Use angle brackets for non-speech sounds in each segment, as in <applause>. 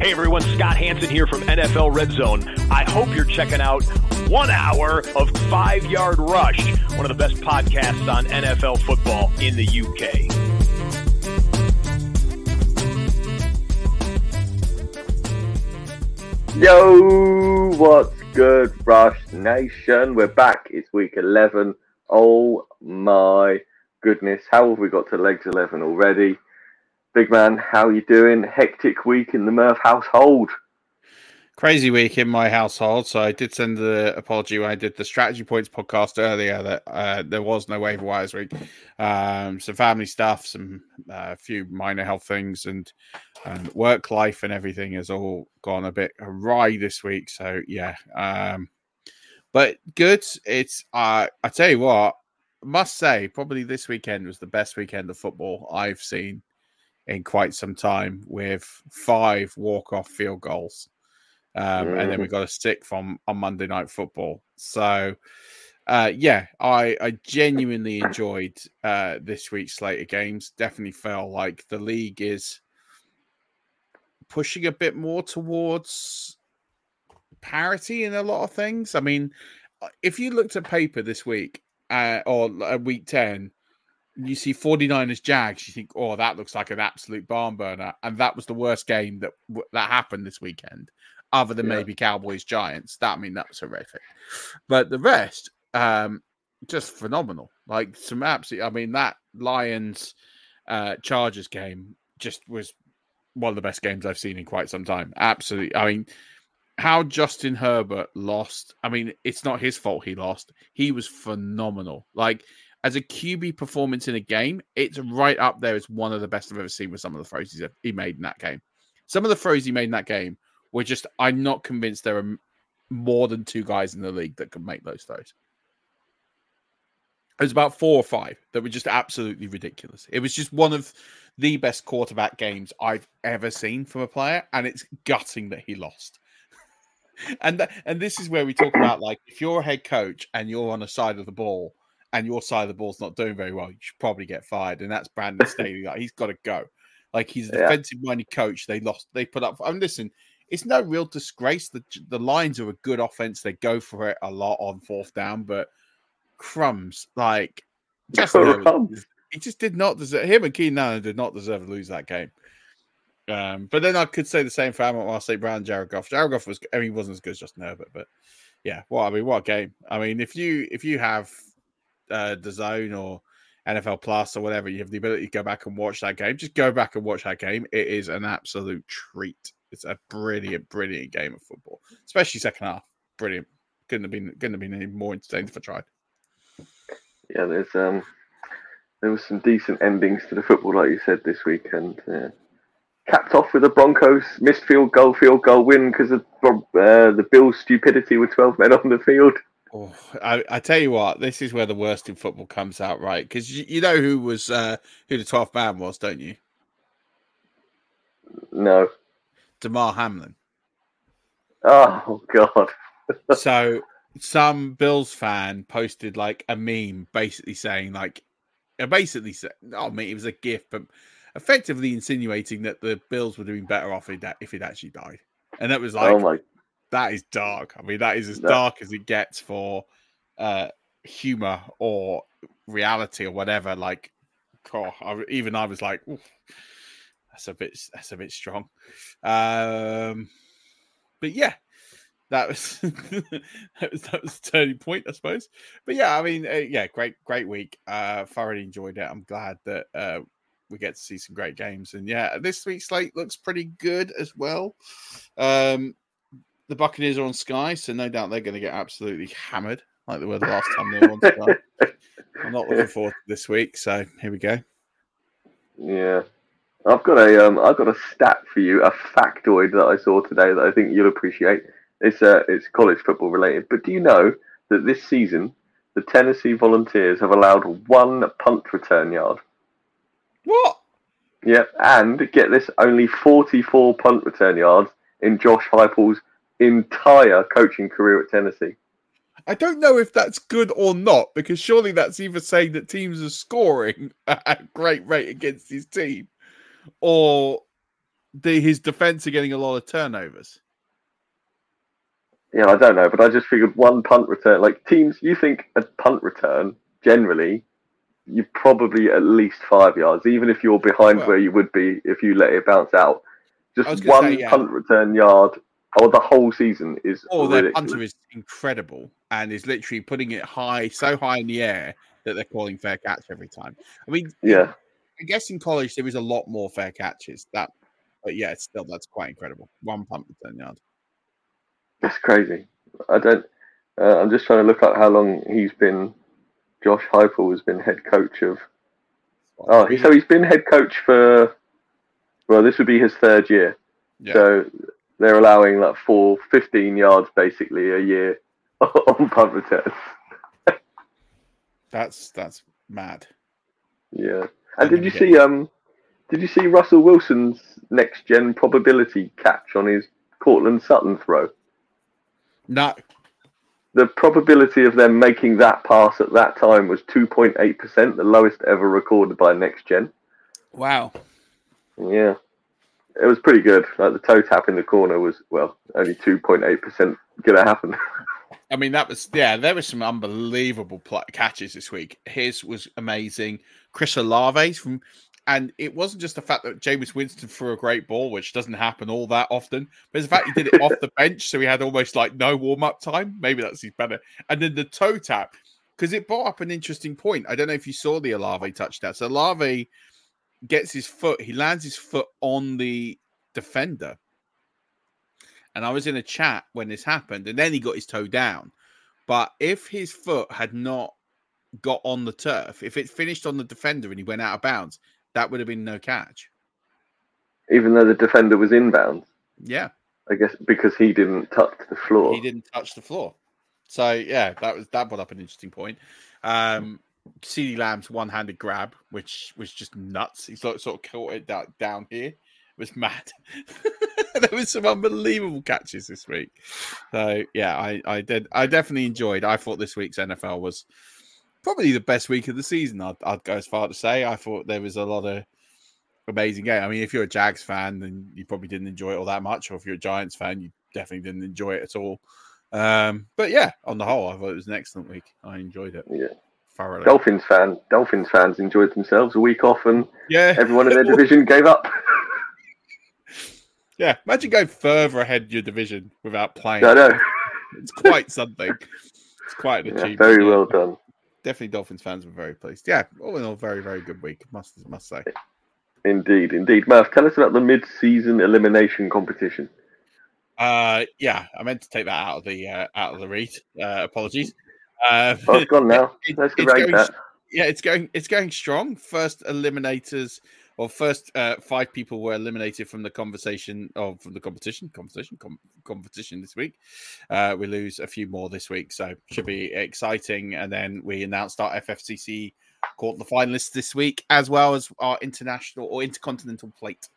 Hey everyone, Scott Hanson here from NFL Red Zone. I hope you're checking out one hour of Five Yard Rush, one of the best podcasts on NFL football in the UK. Yo, what's good, Rush Nation? We're back. It's week 11. Oh my goodness, how have we got to legs 11 already? Big man, how you doing? Hectic week in the Murf household. Crazy week in my household. So I did send the apology when I did the strategy points podcast earlier that uh, there was no waiver wires week. Um, some family stuff, some a uh, few minor health things, and, and work life and everything has all gone a bit awry this week. So yeah, um, but good. It's uh, I tell you what, must say probably this weekend was the best weekend of football I've seen in quite some time with five walk-off field goals. Um, mm. And then we mm. got a stick from on Monday Night Football. So, uh, yeah, I, I genuinely enjoyed uh, this week's slate of games. Definitely felt like the league is pushing a bit more towards parity in a lot of things. I mean, uh, if you looked at paper this week uh, or uh, week 10, you see 49ers Jags, you think, oh, that looks like an absolute barn burner. And that was the worst game that that happened this weekend, other than yeah. maybe Cowboys Giants. That I mean, that was horrific. But the rest, um, just phenomenal. Like some absolute, I mean, that Lions uh Chargers game just was one of the best games I've seen in quite some time. Absolutely. I mean, how Justin Herbert lost. I mean, it's not his fault he lost. He was phenomenal. Like as a QB performance in a game, it's right up there as one of the best I've ever seen with some of the throws he made in that game. Some of the throws he made in that game were just, I'm not convinced there are more than two guys in the league that could make those throws. It was about four or five that were just absolutely ridiculous. It was just one of the best quarterback games I've ever seen from a player, and it's gutting that he lost. <laughs> and th- and this is where we talk about like if you're a head coach and you're on a side of the ball and your side of the ball's not doing very well, you should probably get fired. And that's Brandon Staley. Like he's got to go. Like he's a defensive minded coach. They lost. They put up. I mean, listen, it's no real disgrace. The the Lions are a good offense. They go for it a lot on fourth down, but crumbs like just <laughs> he just did not deserve him and Keenan Allen did not deserve to lose that game. Um, but then I could say the same for Amon-Ra St. Brown, Jared Goff. Jared Goff was I mean he wasn't as good as Justin Herbert, but yeah, well, I mean, what a game. I mean, if you if you have uh, the zone or NFL Plus or whatever, you have the ability to go back and watch that game. Just go back and watch that game. It is an absolute treat. It's a brilliant, brilliant game of football, especially second half. Brilliant. Couldn't have been couldn't have been any more entertaining if I tried. Yeah, there's um there was some decent endings to the football, like you said this weekend. Uh, capped off with the Broncos missed field goal, field goal win because of uh, the Bills' stupidity with 12 men on the field. Oh, I, I, tell you what, this is where the worst in football comes out, right? Because you, you, know who was uh, who the twelfth man was, don't you? No. Damar Hamlin. Oh God. <laughs> so some Bills fan posted like a meme, basically saying like basically said, "I mean, it was a gift," but effectively insinuating that the Bills would have been better off if that if he'd actually died, and that was like, oh my, that is dark. I mean, that is as dark as it gets for uh humor or reality or whatever. Like, oh, I, even I was like, that's a bit that's a bit strong. Um, but yeah, that was <laughs> that was that was turning point, I suppose. But yeah, I mean, uh, yeah, great great week. Uh, thoroughly enjoyed it. I'm glad that uh we get to see some great games, and yeah, this week's slate looks pretty good as well. Um, the Buccaneers are on Sky, so no doubt they're going to get absolutely hammered like they were the last time they were on Sky. <laughs> I'm not looking forward to this week, so here we go. Yeah. I've got a um I've got a stat for you, a factoid that I saw today that I think you'll appreciate. It's uh it's college football related. But do you know that this season the Tennessee Volunteers have allowed one punt return yard? What? Yeah, and get this, only 44 punt return yards in Josh Heupel's entire coaching career at Tennessee. I don't know if that's good or not because surely that's either saying that teams are scoring <laughs> at a great rate against his team, or the, his defense are getting a lot of turnovers. Yeah, I don't know, but I just figured one punt return, like teams, you think a punt return generally, you're probably at least five yards, even if you're behind Well- where you would be if you let it bounce out. Just one say, yeah. punt return yard, or the whole season is Or their punter is incredible and is literally putting it high, so high in the air that they're calling fair catch every time. I mean, Yeah, I guess in college there is a lot more fair catches. That, but yeah, it's still that's quite incredible. One punt return yard. that's crazy. I don't. Uh, I'm just trying to look up how long he's been. Josh Heupel has been head coach of. Oh, so he's been head coach for. Well, this would be his third year. yeah. So they're allowing like four, 15 yards basically a year <laughs> on punt returns. that's that's mad. Yeah. And did you see um did you see Russell Wilson's next gen probability catch on his Courtland Sutton throw? No, The probability of them making that pass at that time was 2.8%, the lowest ever recorded by next gen. wow. Yeah. It was pretty good. Like the toe tap in the corner was well, only 2.8% gonna happen. I mean, that was yeah. There were some unbelievable pl- catches this week. His was amazing. Chris Olave from, and it wasn't just the fact that Jameis Winston threw a great ball, which doesn't happen all that often, but the fact he did it off the bench, so he had almost like no warm up time. Maybe that's his better. And then the toe tap, because it brought up an interesting point. I don't know if you saw the Olave touchdown. So Olave gets his foot, he lands his foot on the defender. And I was in a chat when this happened, and then he got his toe down. But if his foot had not got on the turf, if it finished on the defender and he went out of bounds, that would have been no catch. Even though the defender was inbounds. Yeah, I guess because he didn't touch the floor. he didn't touch the floor. So yeah, that was that brought up an interesting point. Um CeeDee Lamb's one-handed grab, which was just nuts. He sort of, sort of caught it down, down here. It was mad. <laughs> there was some unbelievable catches this week. So yeah, I, I did I definitely enjoyed. I thought this week's NFL was probably the best week of the season. I'd, I'd go as far to say. I thought there was a lot of amazing game. I mean, if you're a Jags fan, then you probably didn't enjoy it all that much, or if you're a Giants fan, you definitely didn't enjoy it at all. Um, but yeah, on the whole, I thought it was an excellent week. I enjoyed it Yeah. Thoroughly. Dolphins fan, Dolphins fans enjoyed themselves a week off, and Yeah, everyone in their division gave up. <laughs> yeah. Imagine going further ahead in your division without playing. I know. It's quite something. It's quite an Yeah, achievement. very well done. Definitely, Dolphins fans were very pleased. Yeah, all in all, very very good week. Must must say. Indeed, indeed. Murf, tell us about the mid-season elimination competition. Uh, yeah, I meant to take that out of the uh, out of the read. Uh, apologies. Uh, Oh, it's gone now. <laughs> it- Let's it's going that. yeah, it's going it's going strong. First eliminators or first uh, five people were eliminated from the conversation or from the competition, competition, com- competition this week. Uh, we lose a few more this week, so should be exciting. And then we announced our FFCC quarter finalists this week, as well as our international or intercontinental plate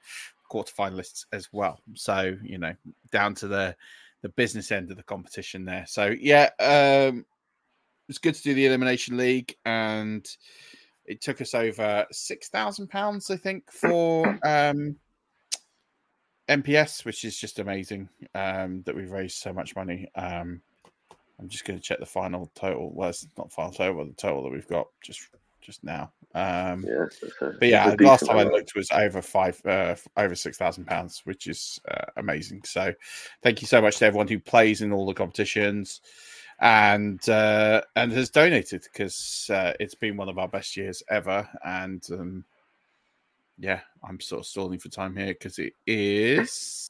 quarterfinalists as well. So you know, down to the the business end of the competition there. So yeah, um, it's good to do the elimination league and it took us over six thousand pounds, I think, for um, MPS, which is just amazing um, that we've raised so much money. Um, I'm just going to check the final total. Well, it's not final total, but the total that we've got just just now. Um, Yes, but yeah, last time I looked was over five, uh, over six thousand pounds, which is uh, amazing. So, thank you so much to everyone who plays in all the competitions and uh, and has donated because uh, it's been one of our best years ever. And um, yeah, I'm sort of stalling for time here because it is.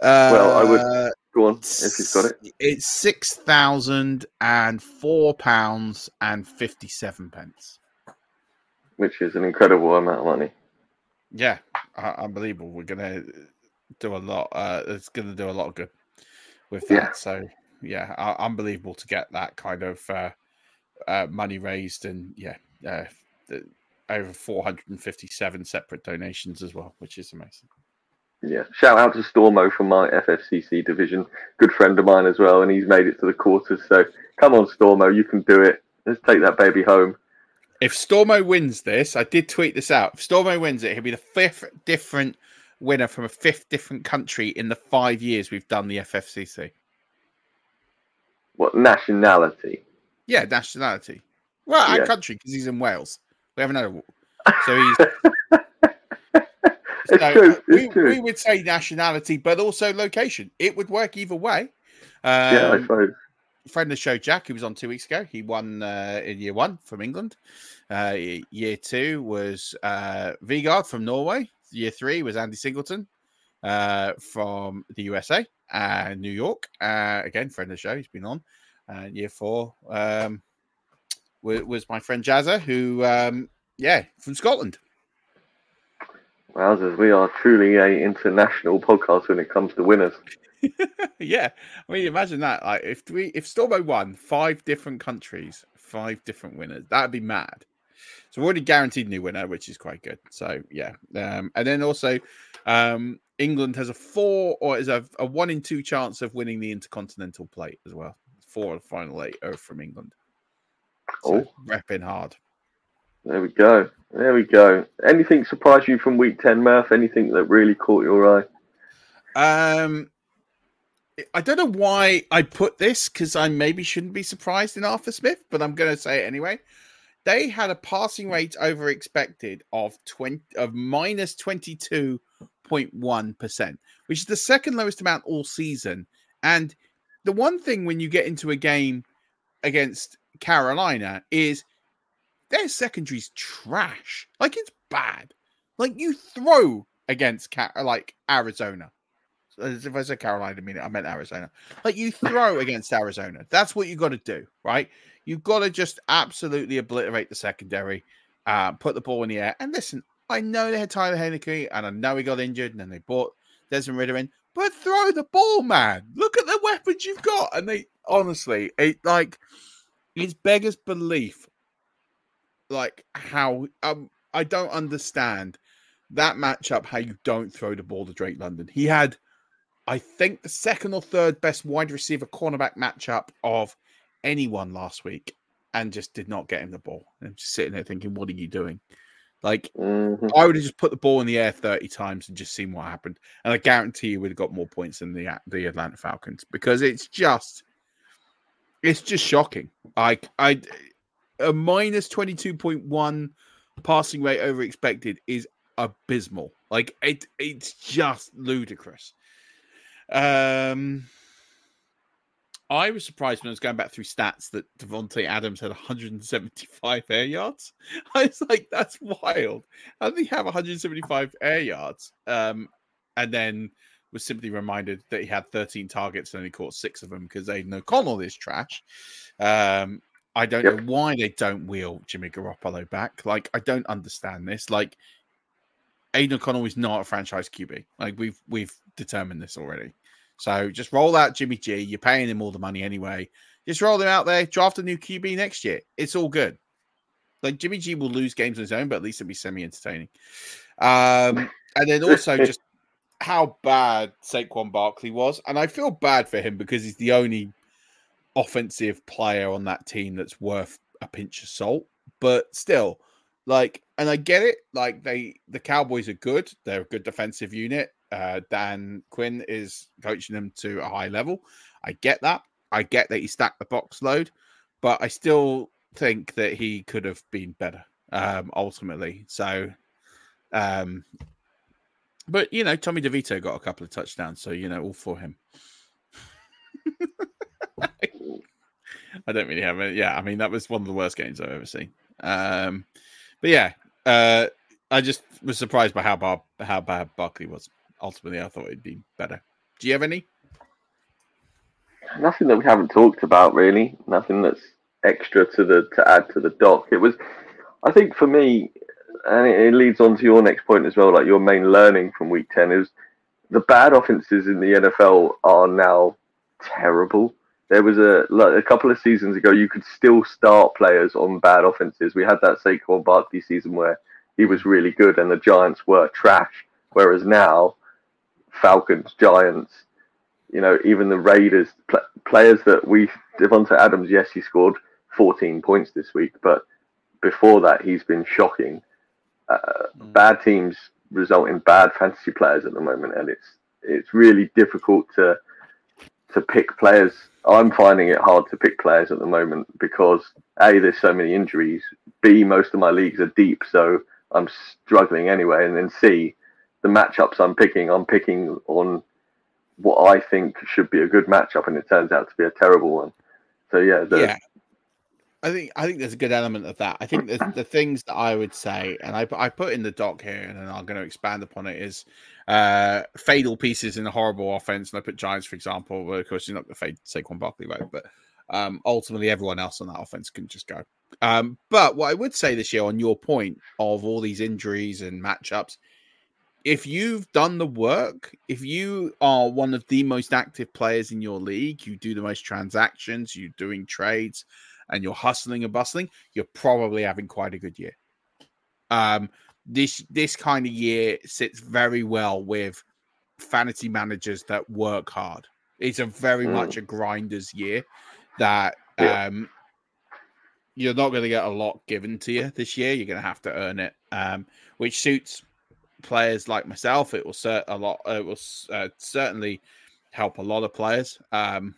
Well, I would- uh, Go on, if you've got it. It's six thousand and four pounds and fifty-seven pence. Which is an incredible amount of money. Yeah, uh, unbelievable. We're gonna do a lot. Uh, it's gonna do a lot of good with that. Yeah. So yeah, uh, unbelievable to get that kind of uh, uh, money raised, and yeah, uh, the, over four hundred and fifty-seven separate donations as well, which is amazing. Yeah. Shout out to Stormo from my FFCC division. Good friend of mine as well, and he's made it to the quarters. So come on, Stormo, you can do it. Let's take that baby home. If Stormo wins this, I did tweet this out. If Stormo wins it, he'll be the fifth different winner from a fifth different country in the five years we've done the FFCC. What nationality? Yeah, nationality. Well, Yeah. country because he's in Wales. We haven't had a. war, So <laughs> he's. It's so, true. uh, we, true. we would say nationality, but also location. It would work either way. yeah, I Um, suppose. friend of the show, Jack, who was on two weeks ago, he won uh, in year one from England. Uh, year two was uh, Vegard from Norway. Year three was Andy Singleton uh, from the USA and New York. Uh, again, friend of the show, he's been on. Uh, year four um, was, was my friend Jazza, who, um, yeah, from Scotland. Wowzers, we are truly a international podcast when it comes to winners. <laughs> yeah, I mean, imagine that. Like, if we if Stormo won five different countries, five different winners, that'd be mad. So we're already guaranteed new winner, which is quite good. So yeah, um, and then also um, England has a four or is a, a one in two chance of winning the Intercontinental Plate as well. Four of the final eight are from England. So Oh. repping hard. There we go. There we go. Anything surprise you from week 10, Murf? Anything that really caught your eye? Um, I don't know why I put this because I maybe shouldn't be surprised in Arthur Smith, but I'm going to say it anyway. They had a passing rate over expected of twenty of minus twenty two point one percent, which is the second lowest amount all season. And the one thing when you get into a game against Carolina is their secondary's trash. Like it's bad. Like you throw against Ca- like Arizona. As If I said Carolina, I mean I meant Arizona. Like you throw against Arizona. That's what you got to do, right? You've got to just absolutely obliterate the secondary, uh, put the ball in the air. And listen, I know they had Taylor Heinicke, and I know he got injured, and then they bought Desmond Ridder in. But throw the ball, man. Look at the weapons you've got. And they honestly, it like it's beggars belief. Like how um I don't understand that matchup, how you don't throw the ball to Drake London. He had, I think, the second or third best wide receiver cornerback matchup of anyone last week and just did not get him the ball. I'm just sitting there thinking, what are you doing? Like, Mhm. I would have just put the ball in the air 30 times and just seen what happened. And I guarantee you would have got more points than the the Atlanta Falcons because it's just it's just shocking. Like I a minus 22.1 passing rate over expected is abysmal. Like it it's just ludicrous. Um I was surprised when I was going back through stats that Davante Adams had 175 air yards. <laughs> I was like, that's wild. How did he have 175 air yards? Um, and then was simply reminded that he had 13 targets and only caught six of them because Aidan O'Connell is trash. Um, I don't Yep. know why they don't wheel Jimmy Garoppolo back. Like, I don't understand this. Like, Aidan O'Connell is not a franchise QB. Like, we've we've determined this already. So just roll out Jimmy G. You're paying him all the money anyway. Just roll him out there. Draft a new QB next year. It's all good. Like Jimmy G will lose games on his own, but at least it'll be semi-entertaining. Um, and then also <laughs> just how bad Saquon Barkley was, and I feel bad for him because he's the only offensive player on that team that's worth a pinch of salt. but still, like, and I get it. Like they, the Cowboys are good. They're a good defensive unit. Uh, Dan Quinn is coaching them to a high level. I get that. I get that he stacked the box load, but I still think that he could have been better um, ultimately. So, um, but you know, Tommy DeVito got a couple of touchdowns, so you know, all for him. <laughs> I don't really have it. Yeah, I mean, that was one of the worst games I've ever seen. Um, but yeah, uh, I just was surprised by how bad how bad Barkley was. Ultimately, I thought it'd be better. Do you have any? Nothing that we haven't talked about, really. Nothing that's extra to the to add to the doc. It was, I think, for me, and it, leads on to your next point as well. Like your main learning from Week Ten is the bad offenses in the NFL are now terrible. There was a like a couple of seasons ago, you could still start players on bad offenses. We had that Saquon Barkley season where he was really good and the Giants were trash. Whereas now, Falcons, Giants, you know, even the Raiders, pl- players that we Davante Adams, yes, he scored 14 points this week, but before that, he's been shocking. Uh, mm. Bad teams result in bad fantasy players at the moment, and it's it's really difficult to to pick players. I'm finding it hard to pick players at the moment because a there's so many injuries. B most of my leagues are deep, so I'm struggling anyway. And then C the matchups I'm picking, I'm picking on what I think should be a good matchup, and it turns out to be a terrible one. So yeah, the, yeah. I think I think there's a good element of that. I think the, the things that I would say, and I, I put in the doc here, and I'm going to expand upon it, is uh, fatal pieces in a horrible offense. And I put Giants, for example, where of course you're not going to fade Saquon Barkley, right? But um, ultimately, everyone else on that offense can just go. Um, but what I would say this year, on your point of all these injuries and matchups, if you've done the work, if you are one of the most active players in your league, you do the most transactions, you're doing trades, and you're hustling and bustling, you're probably having quite a good year. Um, this this kind of year sits very well with fantasy managers that work hard. It's a very mm. much a grinder's year that yeah. um you're not going to get a lot given to you this year. You're going to have to earn it, um, which suits players like myself, it will cert a lot. It will uh, certainly help a lot of players. Um,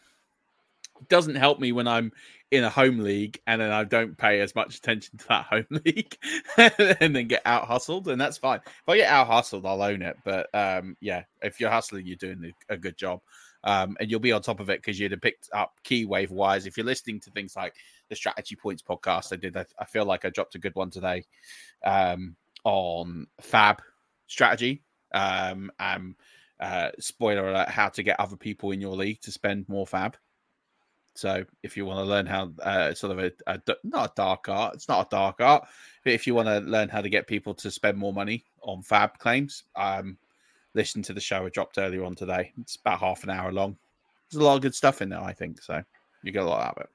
doesn't help me when I'm in a home league and then I don't pay as much attention to that <laughs> home league <laughs> and then get out hustled, and that's fine. If I get out hustled, I'll own it. But um, yeah, if you're hustling, you're doing a good job. Um, and you'll be on top of it because you'd have picked up key wave wise. If you're listening to things like the Strategy Points podcast, I did. I, I feel like I dropped a good one today um, on FAAB strategy. Um, and uh, spoiler alert: how to get other people in your league to spend more FAAB. So if you want to learn how uh, sort of a, a, not a dark art, it's not a dark art, but if you want to learn how to get people to spend more money on FAAB claims, um, listen to the show I dropped earlier on today. It's about half an hour long. There's a lot of good stuff in there, I think. So you get a lot out of it.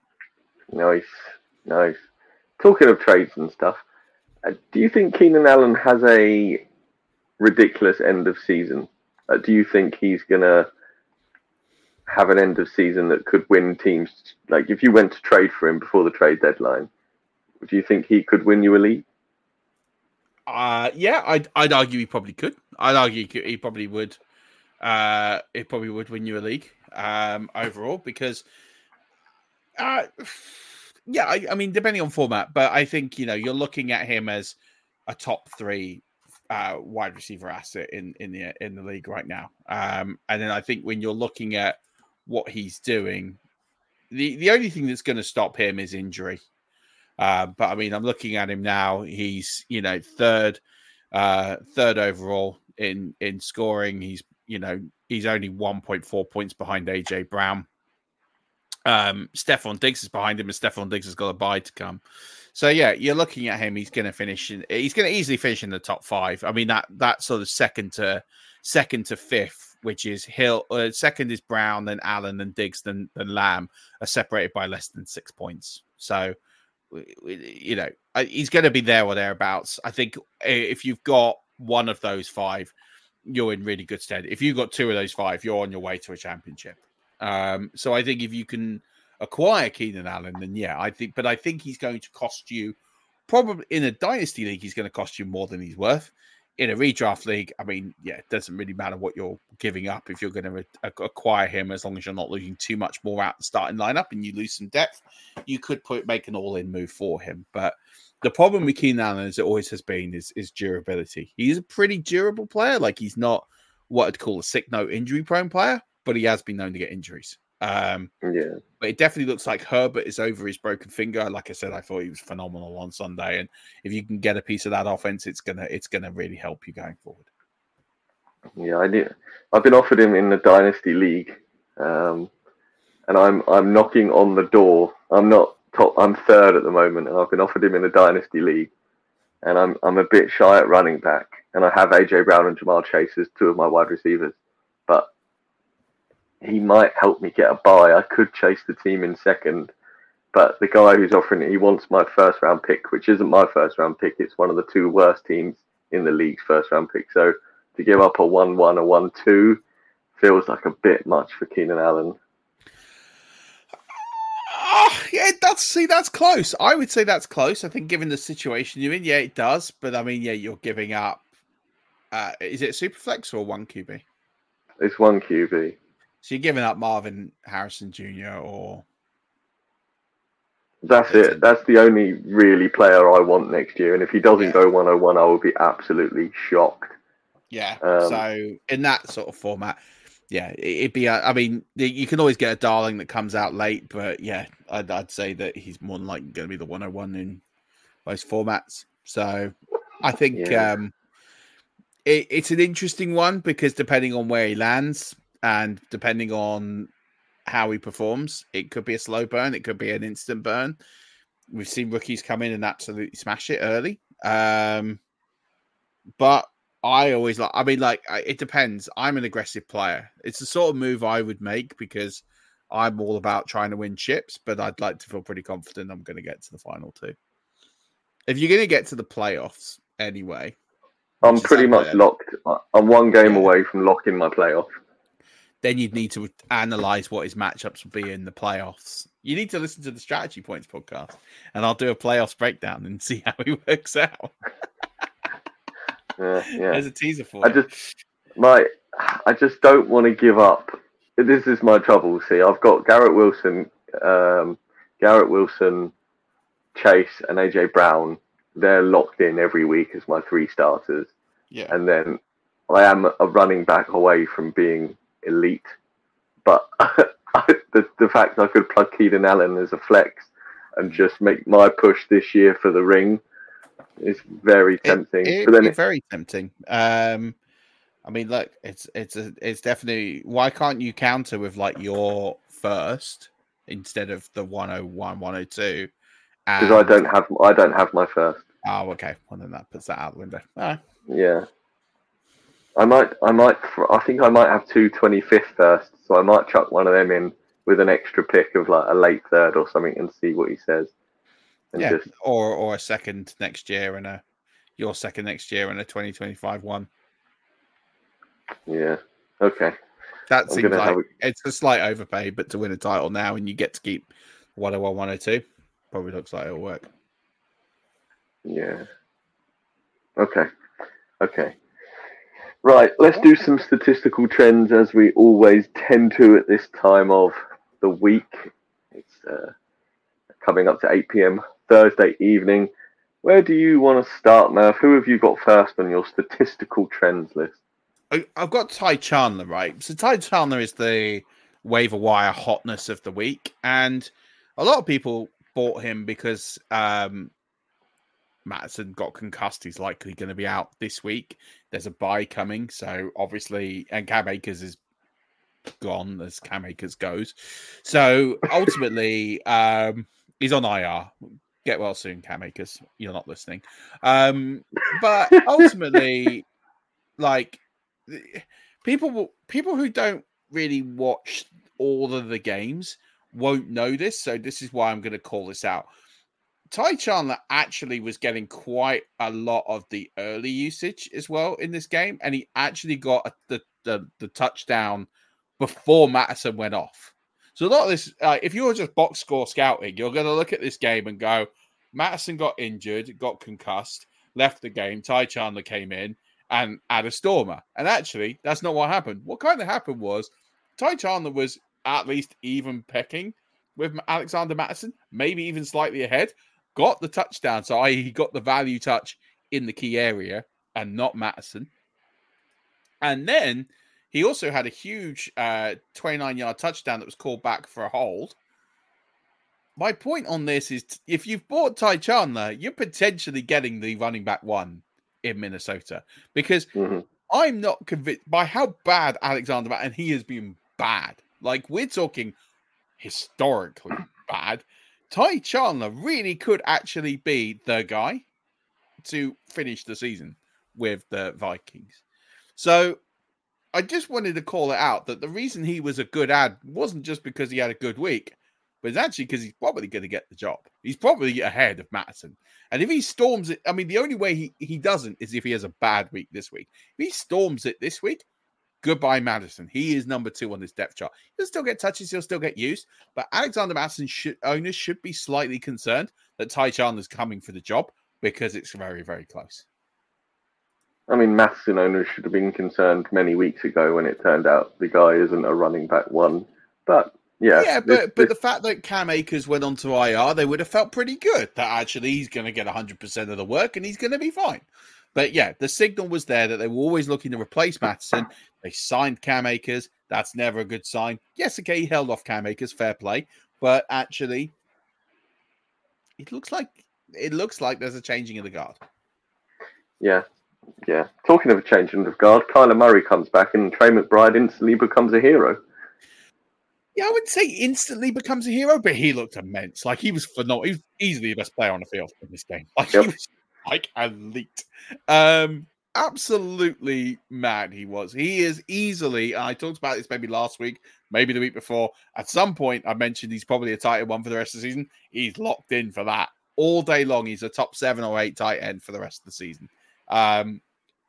Nice, nice. Talking of trades and stuff, uh, do you think Keenan Allen has a ridiculous end of season. Uh, do you think he's gonna have an end of season that could win teams? Like if you went to trade for him before the trade deadline, do you think he could win you a league? Uh yeah, I'd I'd argue he probably could. I'd argue he probably would. Uh, he probably would win you a league um, overall because, uh, yeah, I, I mean, depending on format, but I think you know you're looking at him as a top three uh, wide receiver asset in in the in the league right now. Um, and then I think when you're looking at what he's doing, the the only thing that's going to stop him is injury. Uh, but I mean, I'm looking at him now. He's you know third, uh, third overall in in scoring. He's you know he's only 1.4 points behind AJ Brown. Um, Stefon Diggs is behind him, and Stefon Diggs has got a bye to come. So yeah, you're looking at him. He's going to finish. In, he's going to easily finish in the top five. I mean that that sort of second to second to fifth, which is Hill. Uh, second is Brown, then Allen, then Diggs, then then Lamb, are separated by less than six points. So you know he's going to be there or thereabouts. I think if you've got one of those five, you're in really good stead. If you've got two of those five, you're on your way to a championship. Um, so I think if you can acquire Keenan Allen, then yeah, I think, but I think he's going to cost you probably in a dynasty league, he's going to cost you more than he's worth. In a redraft league, I mean, yeah, it doesn't really matter what you're giving up if you're going to re- acquire him, as long as you're not losing too much more out the starting lineup and you lose some depth. You could put make an all-in move for him, but the problem with Keenan Allen, as it always has been, is is durability. He's a pretty durable player. Like he's not what I'd call a sick note injury prone player, but he has been known to get injuries. Um, yeah, but it definitely looks like Herbert is over his broken finger. Like I said, I thought he was phenomenal on Sunday, and if you can get a piece of that offense, it's gonna it's gonna really help you going forward. Yeah, I did. I've been offered him in the dynasty league, um, and I'm I'm knocking on the door. I'm not top. I'm third at the moment, and I've been offered him in the dynasty league, and I'm I'm a bit shy at running back, and I have AJ Brown and Ja'Marr Chase as two of my wide receivers, he might help me get a bye. I could chase the team in second, but the guy who's offering it, he wants my first round pick, which isn't my first round pick. It's one of the two worst teams in the league's first round pick. So to give up a one one a one two feels like a bit much for Keenan Allen. Oh, yeah, that's see, that's close. I would say that's close. I think, given the situation you're in, yeah, it does. But I mean, yeah, you're giving up. Uh, is it Superflex or one QB? It's one QB. So you're giving up Marvin Harrison Jr. or that's it. That's the only really player I want next year. And if he doesn't yeah. go 101, I will be absolutely shocked. Yeah. Um, so in that sort of format, yeah, it'd be. A, I mean, you can always get a darling that comes out late, but yeah, I'd, I'd say that he's more than likely going to be the 101 in most formats. So I think yeah. um, it, it's an interesting one because depending on where he lands and depending on how he performs, it could be a slow burn, it could be an instant burn. We've seen rookies come in and absolutely smash it early. Um, but I always like. I mean, like it depends. I'm an aggressive player. It's the sort of move I would make because I'm all about trying to win chips. But I'd like to feel pretty confident I'm going to get to the final two. If you're going to get to the playoffs anyway, I'm pretty much locked. I'm one game away from locking my playoff. Then you'd need to analyze what his matchups would be in the playoffs. You need to listen to the Strategy Points podcast, and I'll do a playoffs breakdown and see how he <laughs> works out. Yeah, yeah. There's a teaser for. I just my I just don't want to give up. This is my trouble. See, I've got Garrett Wilson, um, Garrett Wilson, Chase, and AJ Brown. They're locked in every week as my three starters. Yeah. And then I am a running back away from being elite, but <laughs> the the fact I could plug Keenan Allen as a flex and just make my push this year for the ring is very tempting. It, it, but then it's very tempting. Um, I mean, look, it's it's a, it's definitely. Why can't you counter with like your first instead of the 101, 102? Because I don't have I don't have my first. Oh, okay. Well, then that puts that out the window. Oh. Yeah. I might, I might, I think I might have two 25th first, so I might chuck one of them in with an extra pick of like a late third or something and see what he says yeah, just... or or a second next year and a your second next year and a 2025 one. Yeah. Okay. That I'm seems like a... it's a slight overpay, but to win a title now and you get to keep 101, 102, probably looks like it'll work. Yeah. Okay. Okay. Right, let's do some statistical trends as we always tend to at this time of the week. It's uh, coming up to 8 p.m. Thursday evening. Where do you want to start, Murf? Who have you got first on your statistical trends list? I've got Ty Chandler, right? So Ty Chandler is the waiver wire hotness of the week, and a lot of people bought him because um, Mattison got concussed. He's likely going to be out this week. There's a bye coming, so obviously, and Cam Akers is gone as Cam Akers goes. So ultimately, um, he's on IR get well soon, Cam Akers. You're not listening. Um, but ultimately, <laughs> like people, people who don't really watch all of the games won't know this. So this is why I'm going to call this out. Ty Chandler actually was getting quite a lot of the early usage as well in this game, and he actually got the the, the touchdown before Mattison went off. So a lot of this, uh, if you're just box score scouting, you're going to look at this game and go, Mattison got injured, got concussed, left the game. Ty Chandler came in and add a stormer. And actually, that's not what happened. What kind of happened was Ty Chandler was at least even pecking with Alexander Mattison, maybe even slightly ahead. Got the touchdown, so i.e., he got the value touch in the key area and not Mattison. And then he also had a huge uh, 29 yard touchdown that was called back for a hold. My point on this is if you've bought Ty Chandler, you're potentially getting the running back one in Minnesota because mm-hmm. I'm not convinced by how bad Alexander and he has been bad. Like we're talking historically bad. Ty Chandler really could actually be the guy to finish the season with the Vikings. So I just wanted to call it out that the reason he was a good ad wasn't just because he had a good week, but it's actually because he's probably going to get the job. He's probably ahead of Mattison. And if he storms it, I mean, the only way he, he doesn't is if he has a bad week this week. If he storms it this week, goodbye, Mattison. He is number two on this depth chart. He'll still get touches, he'll still get used, but Alexander Mattison should, owners should be slightly concerned that Ty Chandler's coming for the job because it's very, very close. I mean, Mattison owners should have been concerned many weeks ago when it turned out the guy isn't a running back one. But yeah, yeah, but this, but this... the fact that Cam Akers went on to IR, they would have felt pretty good that actually he's going to get 100 percent of the work and he's going to be fine. But yeah, the signal was there that they were always looking to replace Mattison. They signed Cam Akers. That's never a good sign. Yes, okay, he held off Cam Akers, fair play. But actually, it looks like it looks like there's a changing of the guard. Yeah, yeah. Talking of a changing of guard, Kyler Murray comes back and Trey McBride instantly becomes a hero. Yeah, I wouldn't say instantly becomes a hero, but he looked immense. Like he was phenomenal. He was easily the best player on the field in this game. Like yep. he was like elite. Um, absolutely mad he was. He is easily, I talked about this maybe last week, maybe the week before. At some point, I mentioned he's probably a tight end one for the rest of the season. He's locked in for that all day long. He's a top seven or eight tight end for the rest of the season. Um,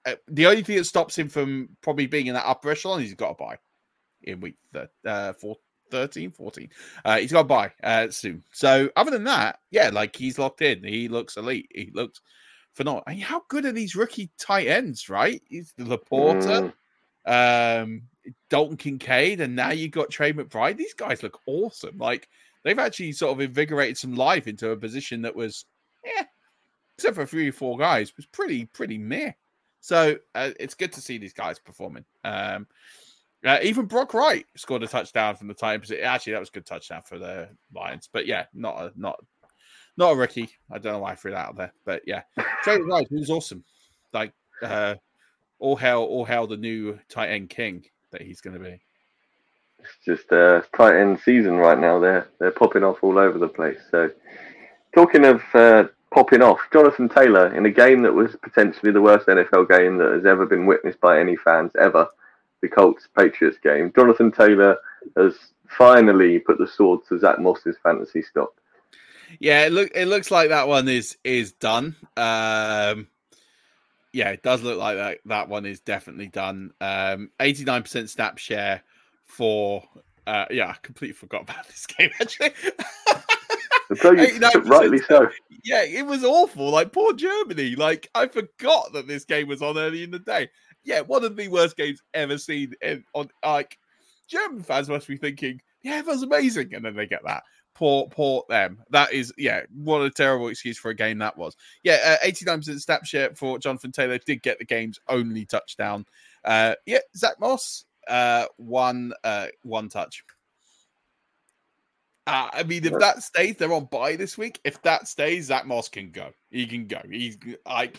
uh, the only thing that stops him from probably being in that upper echelon is he's got to bye in week th- uh, four, 13, 14. Uh, he's got to bye uh, soon. So, other than that, yeah, like he's locked in. He looks elite. He looks phenomenal. I mean, how good are these rookie tight ends, right? He's the LaPorta, mm. um, Dalton Kincaid, and now you've got Trey McBride. These guys look awesome. Like, they've actually sort of invigorated some life into a position that was, yeah, except for three or four guys, was pretty, pretty meh. So uh, it's good to see these guys performing. Um, uh, even Brock Wright scored a touchdown from the Titans. Actually, that was a good touchdown for the Lions. But yeah, not a not not a rookie. I don't know why I threw that out there, but yeah, Trey Wright was awesome. Like uh, all hell, all hell, the new tight end king that he's going to be. It's just a uh, tight end season right now. They're they're popping off all over the place. So, talking of uh, popping off, Jonathan Taylor in a game that was potentially the worst NFL game that has ever been witnessed by any fans ever the Colts Patriots game. Jonathan Taylor has finally put the sword to Zach Moss's fantasy stock. Yeah, it look it looks like that one is is done. Um, yeah, it does look like that that one is definitely done. Um, 89% snap share for uh, yeah, I completely forgot about <laughs> this game actually. <laughs> rightly so. Yeah, it was awful. Like poor Germany. Like I forgot that this game was on early in the day yeah, one of the worst games ever seen. In, on like German fans must be thinking, yeah, that was amazing, and then they get that. Poor, poor them. That is, yeah, what a terrible excuse for a game that was. Yeah, uh, 89% snap share for Jonathan Taylor did get the game's only touchdown. Uh, yeah, Zach Moss, uh, one, uh, one touch. Uh, I mean, if that stays, they're on bye this week. If that stays, Zach Moss can go. He can go. He's like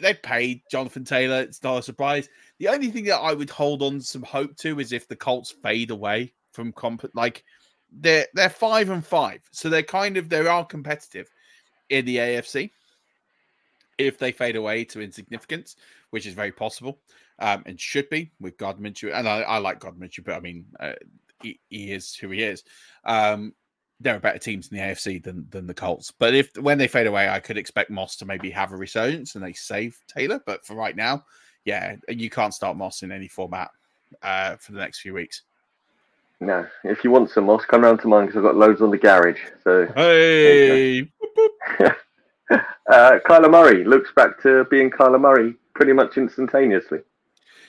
they paid Jonathan Taylor. It's not a surprise. The only thing that I would hold on some hope to is if the Colts fade away from comp. Like they're they're five and five, so they're kind of they are competitive in the AFC. If they fade away to insignificance, which is very possible um, and should be with Gardner Minshew, and I, I like Gardner Minshew, but I mean uh, he, he, is who he is. Um, there are better teams in the AFC than than the Colts. But if when they fade away, I could expect Moss to maybe have a resurgence and they save Taylor. But for right now, yeah, you can't start Moss in any format uh, for the next few weeks. No, if you want some Moss, come round to mine because I've got loads on the garage. So hey, <laughs> uh, Kyler Murray looks back to being Kyler Murray pretty much instantaneously.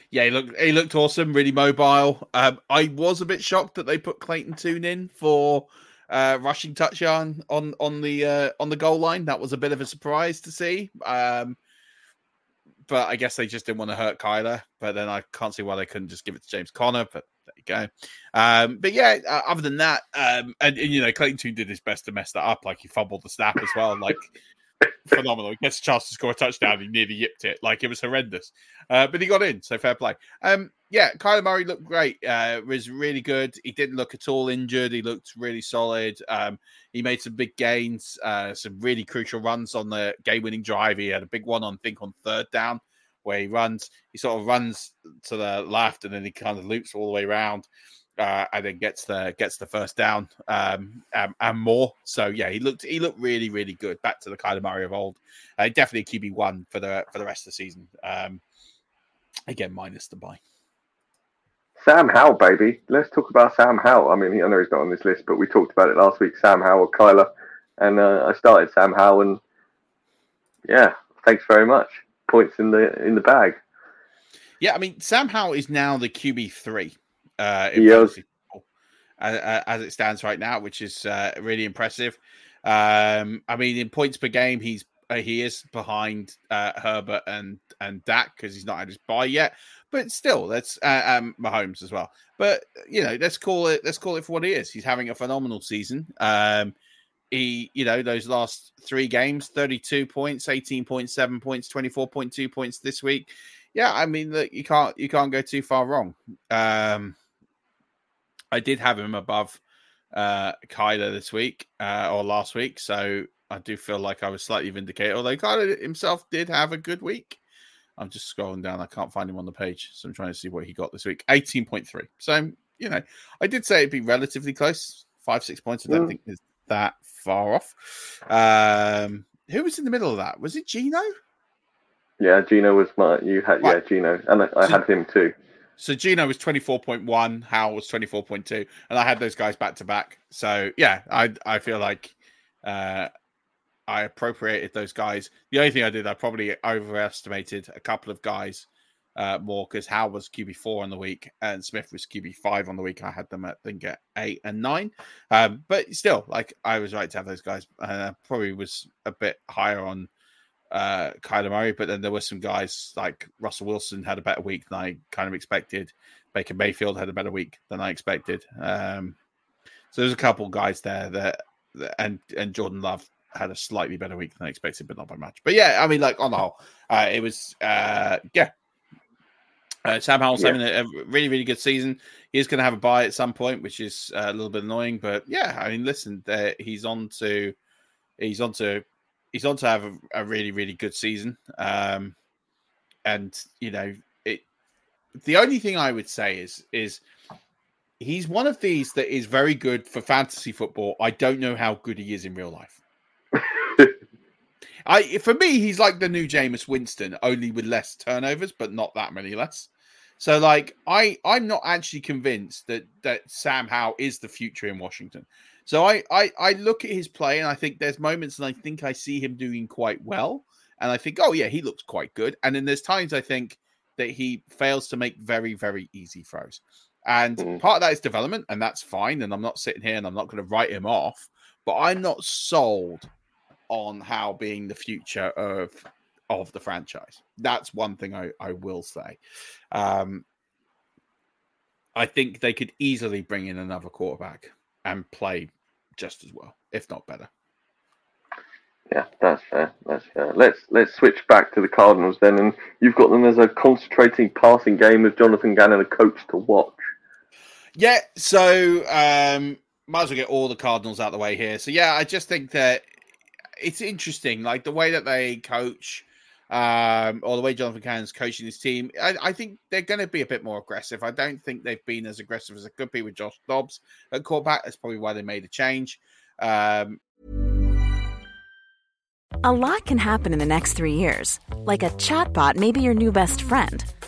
Yeah, he looked he looked awesome, really mobile. Um, I was a bit shocked that they put Clayton Tune in for uh, rushing touchdown on on the uh, on the goal line. That was a bit of a surprise to see. Um, but I guess they just didn't want to hurt Kyler. But then I can't see why they couldn't just give it to James Conner. But there you go. Um, but yeah, uh, other than that, um, and, and, you know, Clayton Tune did his best to mess that up. Like he fumbled the snap as well. Like <laughs> phenomenal. He gets a chance to score a touchdown. He nearly yipped it. Like it was horrendous. Uh, but he got in, so fair play. Um, yeah, Kyler Murray looked great. Uh, was really good. He didn't look at all injured. He looked really solid. Um, he made some big gains, uh, some really crucial runs on the game-winning drive. He had a big one on, I think, on third down, where he runs. He sort of runs to the left, and then he kind of loops all the way around uh, and then gets the gets the first down um, um, and more. So yeah, he looked he looked really really good. Back to the of Murray of old. Uh, definitely QB one for the for the rest of the season. Um, again, minus the bye. Sam Howell, baby. Let's talk about Sam Howell. I mean, I know he's not on this list, but we talked about it last week. Sam Howell, Kyler, and uh, I started Sam Howell, and yeah, thanks very much. Points in the in the bag. Yeah, I mean, Sam Howell is now the QB three uh, yes. as, as, it stands right now, which is uh, really impressive. Um, I mean, in points per game, he's uh, he is behind uh, Herbert and and Dak because he's not had his bye yet. But still, that's uh, um, Mahomes as well. But you know, let's call it let's call it for what he is. He's having a phenomenal season. Um, he, you know, those last three games, 32 points, 18.7 points, 24.2 points this week. Yeah, I mean, look, you can't you can't go too far wrong. Um, I did have him above uh, Kyler this week uh, or last week, so I do feel like I was slightly vindicated. Although Kyler himself did have a good week. I'm just scrolling down. I can't find him on the page, so I'm trying to see what he got this week. 18.3. So you know, I did say it'd be relatively close. Five six points. I don't mm. think is that far off. Um, who was in the middle of that? Was it Gino? Yeah, Gino was my. You had right. yeah, Gino, and I, I so, had him too. So Gino was 24.1, Howell was 24.2, and I had those guys back to back. So yeah, I I feel like uh, I appropriated those guys. The only thing I did, I probably overestimated a couple of guys uh, more because Howell was QB four on the week and Smith was QB five on the week. I had them at think at eight and nine, um, but still, like I was right to have those guys. Uh, probably was a bit higher on uh, Kyler Murray, but then there were some guys like Russell Wilson had a better week than I kind of expected. Baker Mayfield had a better week than I expected. Um, so there's a couple guys there that, that, and and Jordan Love had a slightly better week than I expected, but not by much. But yeah, I mean, like on the whole, uh, it was uh, yeah. Uh, Sam Howell's yeah. having a, a, really, really good season. He's going to have a bye at some point, which is uh, a little bit annoying. But yeah, I mean, listen, he's on to he's on to he's on to have a, a really really good season. Um, and you know it. The only thing I would say is is he's one of these that is very good for fantasy football. I don't know how good he is in real life. I for me, he's like the new Jameis Winston, only with less turnovers, but not that many less. So, like, I I'm not actually convinced that that Sam Howell is the future in Washington. So I, I I look at his play and I think there's moments and I think I see him doing quite well. And I think, oh yeah, he looks quite good. And then there's times I think that he fails to make very, very easy throws. And mm-hmm. part of that is development, and that's fine. And I'm not sitting here and I'm not going to write him off, but I'm not sold on how being the future of of the franchise. That's one thing I, I will say. Um, I think they could easily bring in another quarterback and play just as well, if not better. Yeah, that's fair. That's fair. Let's let's switch back to the Cardinals then, and you've got them as a concentrating passing game with Jonathan Gannon, a coach to watch. Yeah, so um, might as well get all the Cardinals out of the way here. So yeah, I just think that it's interesting, like the way that they coach um, or the way Jonathan Gannon's coaching his team, I, I think they're going to be a bit more aggressive. I don't think they've been as aggressive as it could be with Josh Dobbs at quarterback. That's probably why they made a change. Um, a lot can happen in the next three years. Like a chatbot may be your new best friend.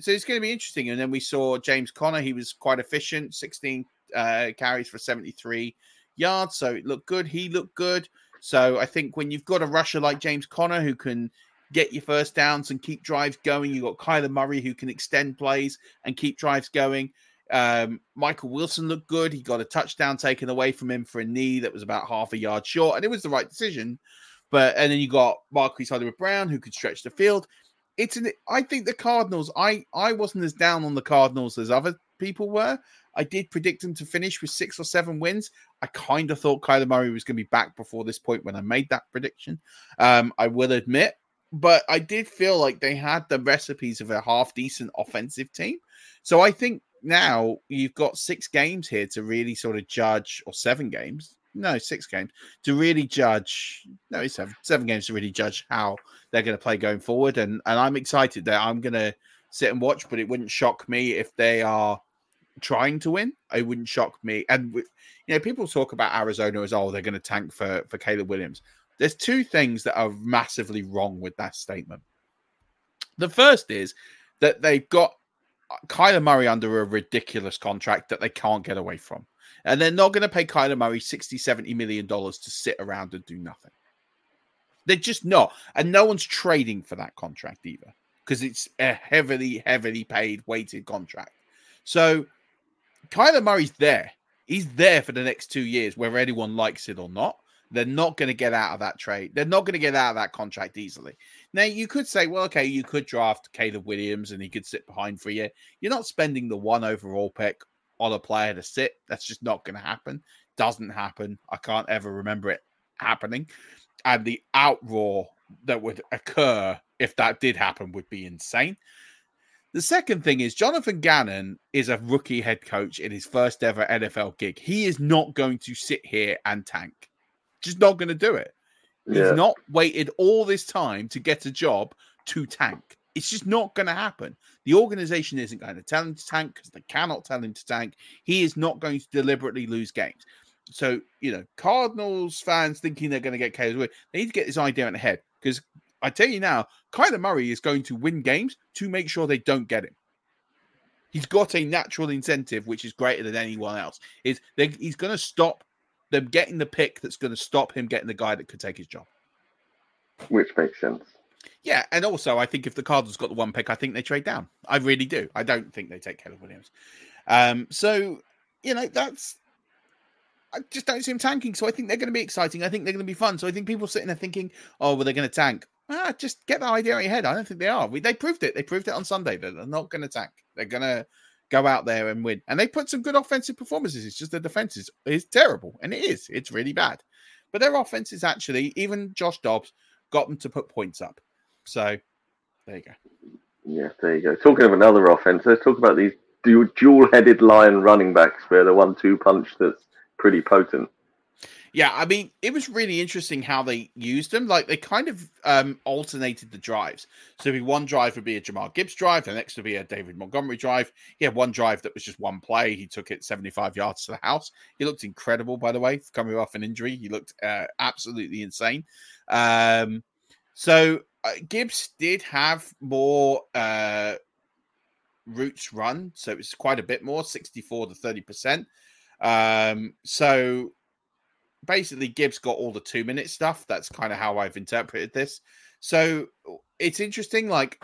So it's going to be interesting. And then we saw James Conner; He was quite efficient, 16 uh, carries for 73 yards. So it looked good. He looked good. So I think when you've got a rusher like James Conner who can get your first downs and keep drives going, you've got Kyler Murray who can extend plays and keep drives going. Um, Michael Wilson looked good. He got a touchdown taken away from him for a knee that was about half a yard short, and it was the right decision. But and then you got Marquise Hollywood Brown who could stretch the field. It's an I think the Cardinals. I I wasn't as down on the Cardinals as other people were. I did predict them to finish with six or seven wins. I kind of thought Kyler Murray was going to be back before this point when I made that prediction. Um, I will admit, but I did feel like they had the recipes of a half decent offensive team. So I think now you've got six games here to really sort of judge, or seven games. No, six games to really judge. No, it's seven, seven games to really judge how they're going to play going forward. And and I'm excited that I'm going to sit and watch. But it wouldn't shock me if they are trying to win. It wouldn't shock me. And you know, people talk about Arizona as oh they're going to tank for for Caleb Williams. There's two things that are massively wrong with that statement. The first is that they've got Kyler Murray under a ridiculous contract that they can't get away from. And they're not going to pay Kyler Murray 60, 70 million dollars to sit around and do nothing. They're just not. And no one's trading for that contract either because it's a heavily, heavily paid, weighted contract. So Kyler Murray's there. He's there for the next two years, whether anyone likes it or not. They're not going to get out of that trade. They're not going to get out of that contract easily. Now, you could say, well, okay, you could draft Caleb Williams and he could sit behind for year. You're not spending the one overall pick on a player to sit. That's just not going to happen. Doesn't happen. I can't ever remember it happening. And the outroar that would occur if that did happen would be insane. The second thing is Jonathan Gannon is a rookie head coach in his first ever NFL gig. He is not going to sit here and tank. Just not going to do it. Yeah. He's not waited all this time to get a job to tank. It's just not going to happen. The organization isn't going to tell him to tank because they cannot tell him to tank. He is not going to deliberately lose games. So, you know, Cardinals fans thinking they're going to get Caleb away, they need to get this idea in the head because I tell you now, Kyler Murray is going to win games to make sure they don't get him. He's got a natural incentive, which is greater than anyone else. Is he's going to stop them getting the pick that's going to stop him getting the guy that could take his job. Which makes sense. Yeah, and also I think if the Cardinals got the one pick, I think they trade down. I really do. I don't think they take Caleb Williams. Um, so you know that's I just don't see them tanking. So I think they're going to be exciting. I think they're going to be fun. So I think people sitting there thinking, oh, well, they're going to tank. Ah, just get that idea in your head. I don't think they are. We, they proved it. They proved it on Sunday that they're not going to tank. They're going to go out there and win. And they put some good offensive performances. It's just the defense is, is terrible. And it is. It's really bad. But their offense is actually, even Josh Dobbs got them to put points up. So there you go. Yeah, there you go. Talking of another offense, let's talk about these dual headed lion running backs where the one two punch that's pretty potent. Yeah, I mean, it was really interesting how they used them. Like they kind of um, alternated the drives. So be one drive would be a Jahmyr Gibbs drive, the next would be a David Montgomery drive. He had one drive that was just one play. He took it 75 yards to the house. He looked incredible, by the way, coming off an injury. He looked uh, absolutely insane. Um, so Gibbs did have more uh, routes run, so it was quite a bit more, 64 to 30 percent. Um, so basically Gibbs got all the two minute stuff. That's kind of how I've interpreted this. So it's interesting. Like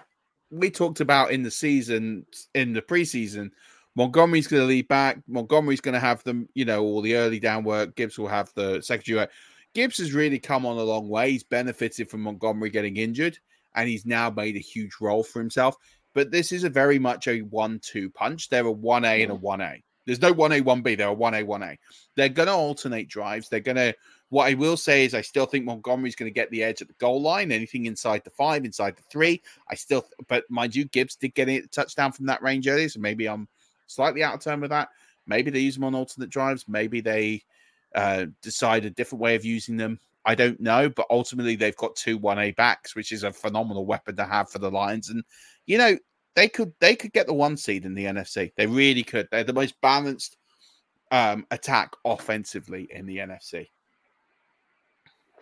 we talked about in the season, in the preseason, Montgomery's going to lead back. Montgomery's going to have them, you know, all the early down work. Gibbs will have the secondary work. Gibbs has really come on a long way. He's benefited from Montgomery getting injured, and he's now made a huge role for himself. But this is a very much a one-two punch. They're a one A and a one A. There's no one A one B. They're a one A one A. They're going to alternate drives. They're going to. What I will say is, I still think Montgomery's going to get the edge at the goal line. Anything inside the five, inside the three, I still. But mind you, Gibbs did get a touchdown from that range earlier, so maybe I'm slightly out of turn with that. Maybe they use them on alternate drives. Maybe they uh, decide a different way of using them. I don't know, but ultimately they've got two one A backs, which is a phenomenal weapon to have for the Lions. And you know they could they could get the one seed in the NFC. They really could. They're the most balanced um, attack offensively in the NFC.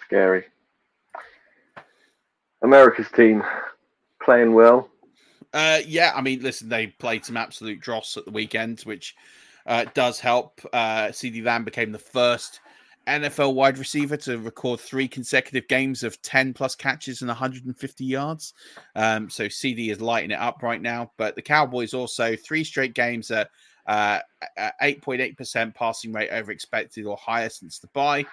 Scary. America's team playing well. Uh, yeah, I mean, listen, they played some absolute dross at the weekend, which uh, does help. Uh, CeeDee Lamb became the first NFL wide receiver to record three consecutive games of 10 plus catches and 150 yards. Um, so CeeDee is lighting it up right now. But the Cowboys also three straight games at 8.8% uh, passing rate over expected or higher since the bye.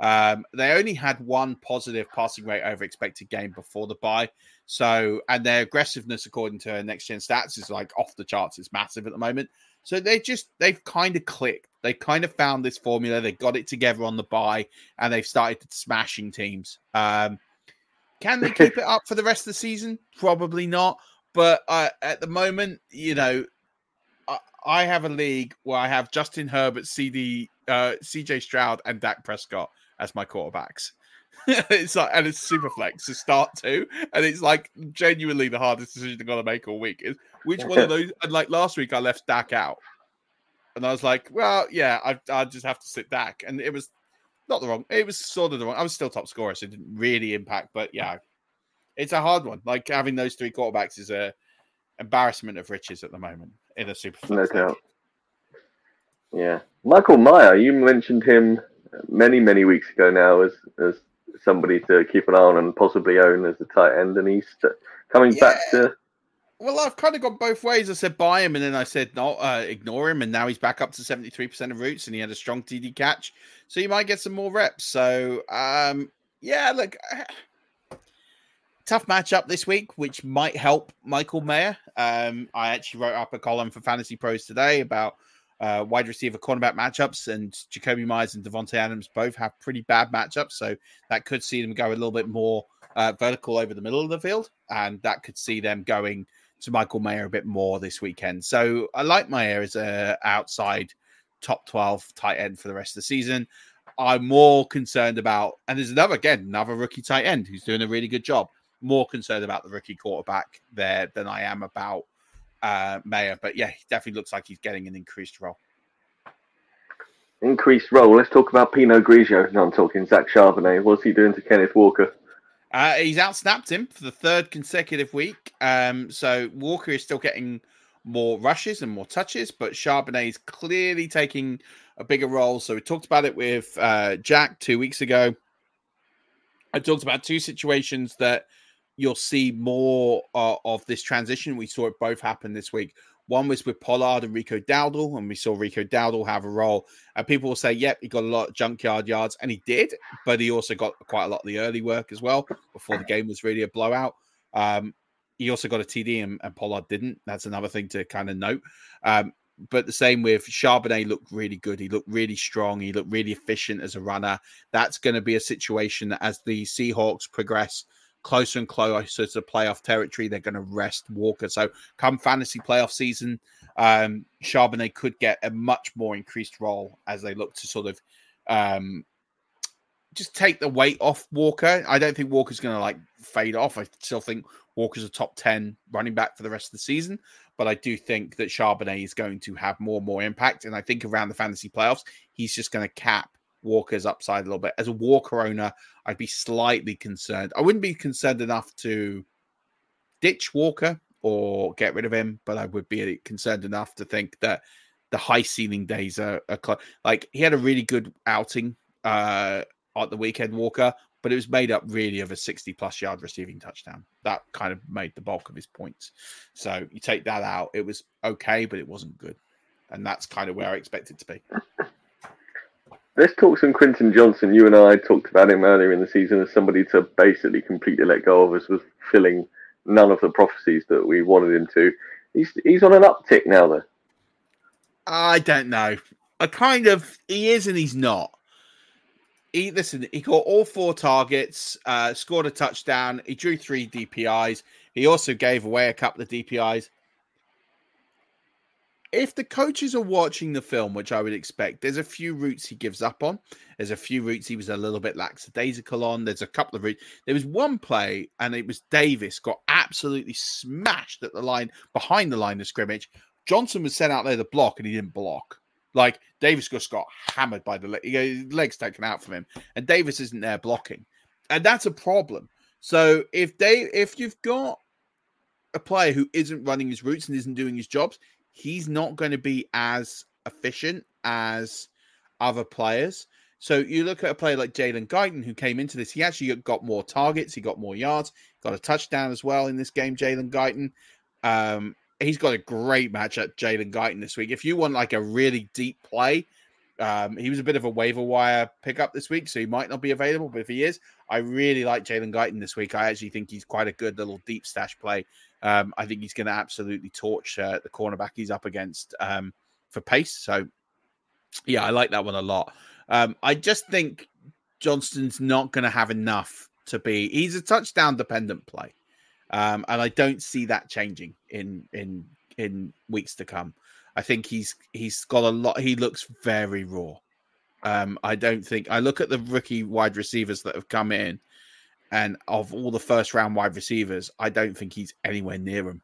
Um, they only had one positive passing rate over expected game before the bye. So, and their aggressiveness, according to next gen stats, is like off the charts. It's massive at the moment. So they just they've kind of clicked. They kind of found this formula. They got it together on the bye, and they've started smashing teams. Um, can they keep <laughs> it up for the rest of the season? Probably not. But uh, at the moment, you know, I, I, have a league where I have Justin Herbert, CeeDee, uh, CJ Stroud, and Dak Prescott as my quarterbacks. <laughs> it's like, and it's super flex to start to, and it's like genuinely the hardest decision to gonna make all week is which one of those. And like last week, I left Dak out, and I was like, well, yeah, I I just have to sit Dak, and it was not the wrong. It was sort of the wrong. I was still top scorer, so it didn't really impact. But yeah, it's a hard one. Like having those three quarterbacks is a embarrassment of riches at the moment in a super. No doubt. Yeah, Michael Mayer. You mentioned him many many weeks ago now as as somebody to keep an eye on and possibly own as a tight end, and he's coming yeah. back to. Well, I've kind of gone both ways. I said buy him, and then I said no, uh, ignore him, and now he's back up to seventy three percent of routes, and he had a strong TD catch, so you might get some more reps. So, um, yeah, look, <sighs> tough matchup this week, which might help Michael Mayer. Um, I actually wrote up a column for Fantasy Pros today about uh, wide receiver cornerback matchups, and Jakobi Meyers and Davante Adams both have pretty bad matchups. So that could see them go a little bit more uh, vertical over the middle of the field, and that could see them going to Michael Mayer a bit more this weekend. So I like Mayer as a outside top 12 tight end for the rest of the season. I'm more concerned about, and there's another, again, another rookie tight end who's doing a really good job. More concerned about the rookie quarterback there than I am about uh, Mayer. But yeah, he definitely looks like he's getting an increased role. Increased role. Let's talk about Pinot Grigio. No, I'm talking Zach Charbonnet. What's he doing to Kenneth Walker? Uh, he's outsnapped him for the third consecutive week. Um, so Walker is still getting more rushes and more touches, but Charbonnet is clearly taking a bigger role. So we talked about it with uh, Jack two weeks ago. I talked about two situations that you'll see more uh, of this transition. We saw it both happen this week. One was with Pollard and Rico Dowdle, and we saw Rico Dowdle have a role. And people will say, yep, he got a lot of junkyard yards, and he did, but he also got quite a lot of the early work as well before the game was really a blowout. Um, he also got a TD, and, and, Pollard didn't. That's another thing to kind of note. Um, but the same with Charbonnet looked really good. He looked really strong. He looked really efficient as a runner. That's going to be a situation that as the Seahawks progress closer and closer to playoff territory. They're going to rest Walker. So come fantasy playoff season, um, Charbonnet could get a much more increased role as they look to sort of um, just take the weight off Walker. I don't think Walker's going to like fade off. I still think Walker's a top 10 running back for the rest of the season. But I do think that Charbonnet is going to have more and more impact. And I think around the fantasy playoffs, he's just going to cap Walker's upside a little bit. As a Walker owner, I'd be slightly concerned. I wouldn't be concerned enough to ditch Walker or get rid of him, but I would be concerned enough to think that the high ceiling days are, are cl- like he had a really good outing uh, at the weekend, Walker, but it was made up really of a 60 plus yard receiving touchdown. That kind of made the bulk of his points. So you take that out, it was okay, but it wasn't good. And that's kind of where I expect it to be. <laughs> let's talk some Quentin Johnston. You and I talked about him earlier in the season as somebody to basically completely let go of, as was filling none of the prophecies that we wanted him to. He's he's on an uptick now, though. I don't know. I kind of he is and he's not. He listen. He got all four targets, uh, scored a touchdown. He drew three DPIs. He also gave away a couple of DPIs if the coaches are watching the film, which I would expect, there's a few routes he gives up on. There's a few routes he was a little bit lackadaisical on. There's a couple of routes. There was one play, and it was Davis got absolutely smashed at the line behind the line of scrimmage. Johnston was sent out there to block, and he didn't block. Like Davis just got hammered by the leg, legs taken out from him, and Davis isn't there blocking, and that's a problem. So if they, if you've got a player who isn't running his routes and isn't doing his jobs, he's not going to be as efficient as other players. So you look at a player like Jalen Guyton, who came into this, he actually got more targets, he got more yards, got a touchdown as well in this game. Jalen Guyton, um, he's got a great match at Jalen Guyton this week. If you want like a really deep play, um, he was a bit of a waiver wire pickup this week, so he might not be available. But if he is, I really like Jalen Guyton this week. I actually think he's quite a good little deep stash play um, I think he's going to absolutely torch uh, the cornerback he's up against um, for pace. So, yeah, I like that one a lot. Um, I just think Johnston's not going to have enough to be. He's a touchdown dependent play, um, and I don't see that changing in in in weeks to come. I think he's he's got a lot. He looks very raw. Um, I don't think I look at the rookie wide receivers that have come in, and of all the first round wide receivers, I don't think he's anywhere near him.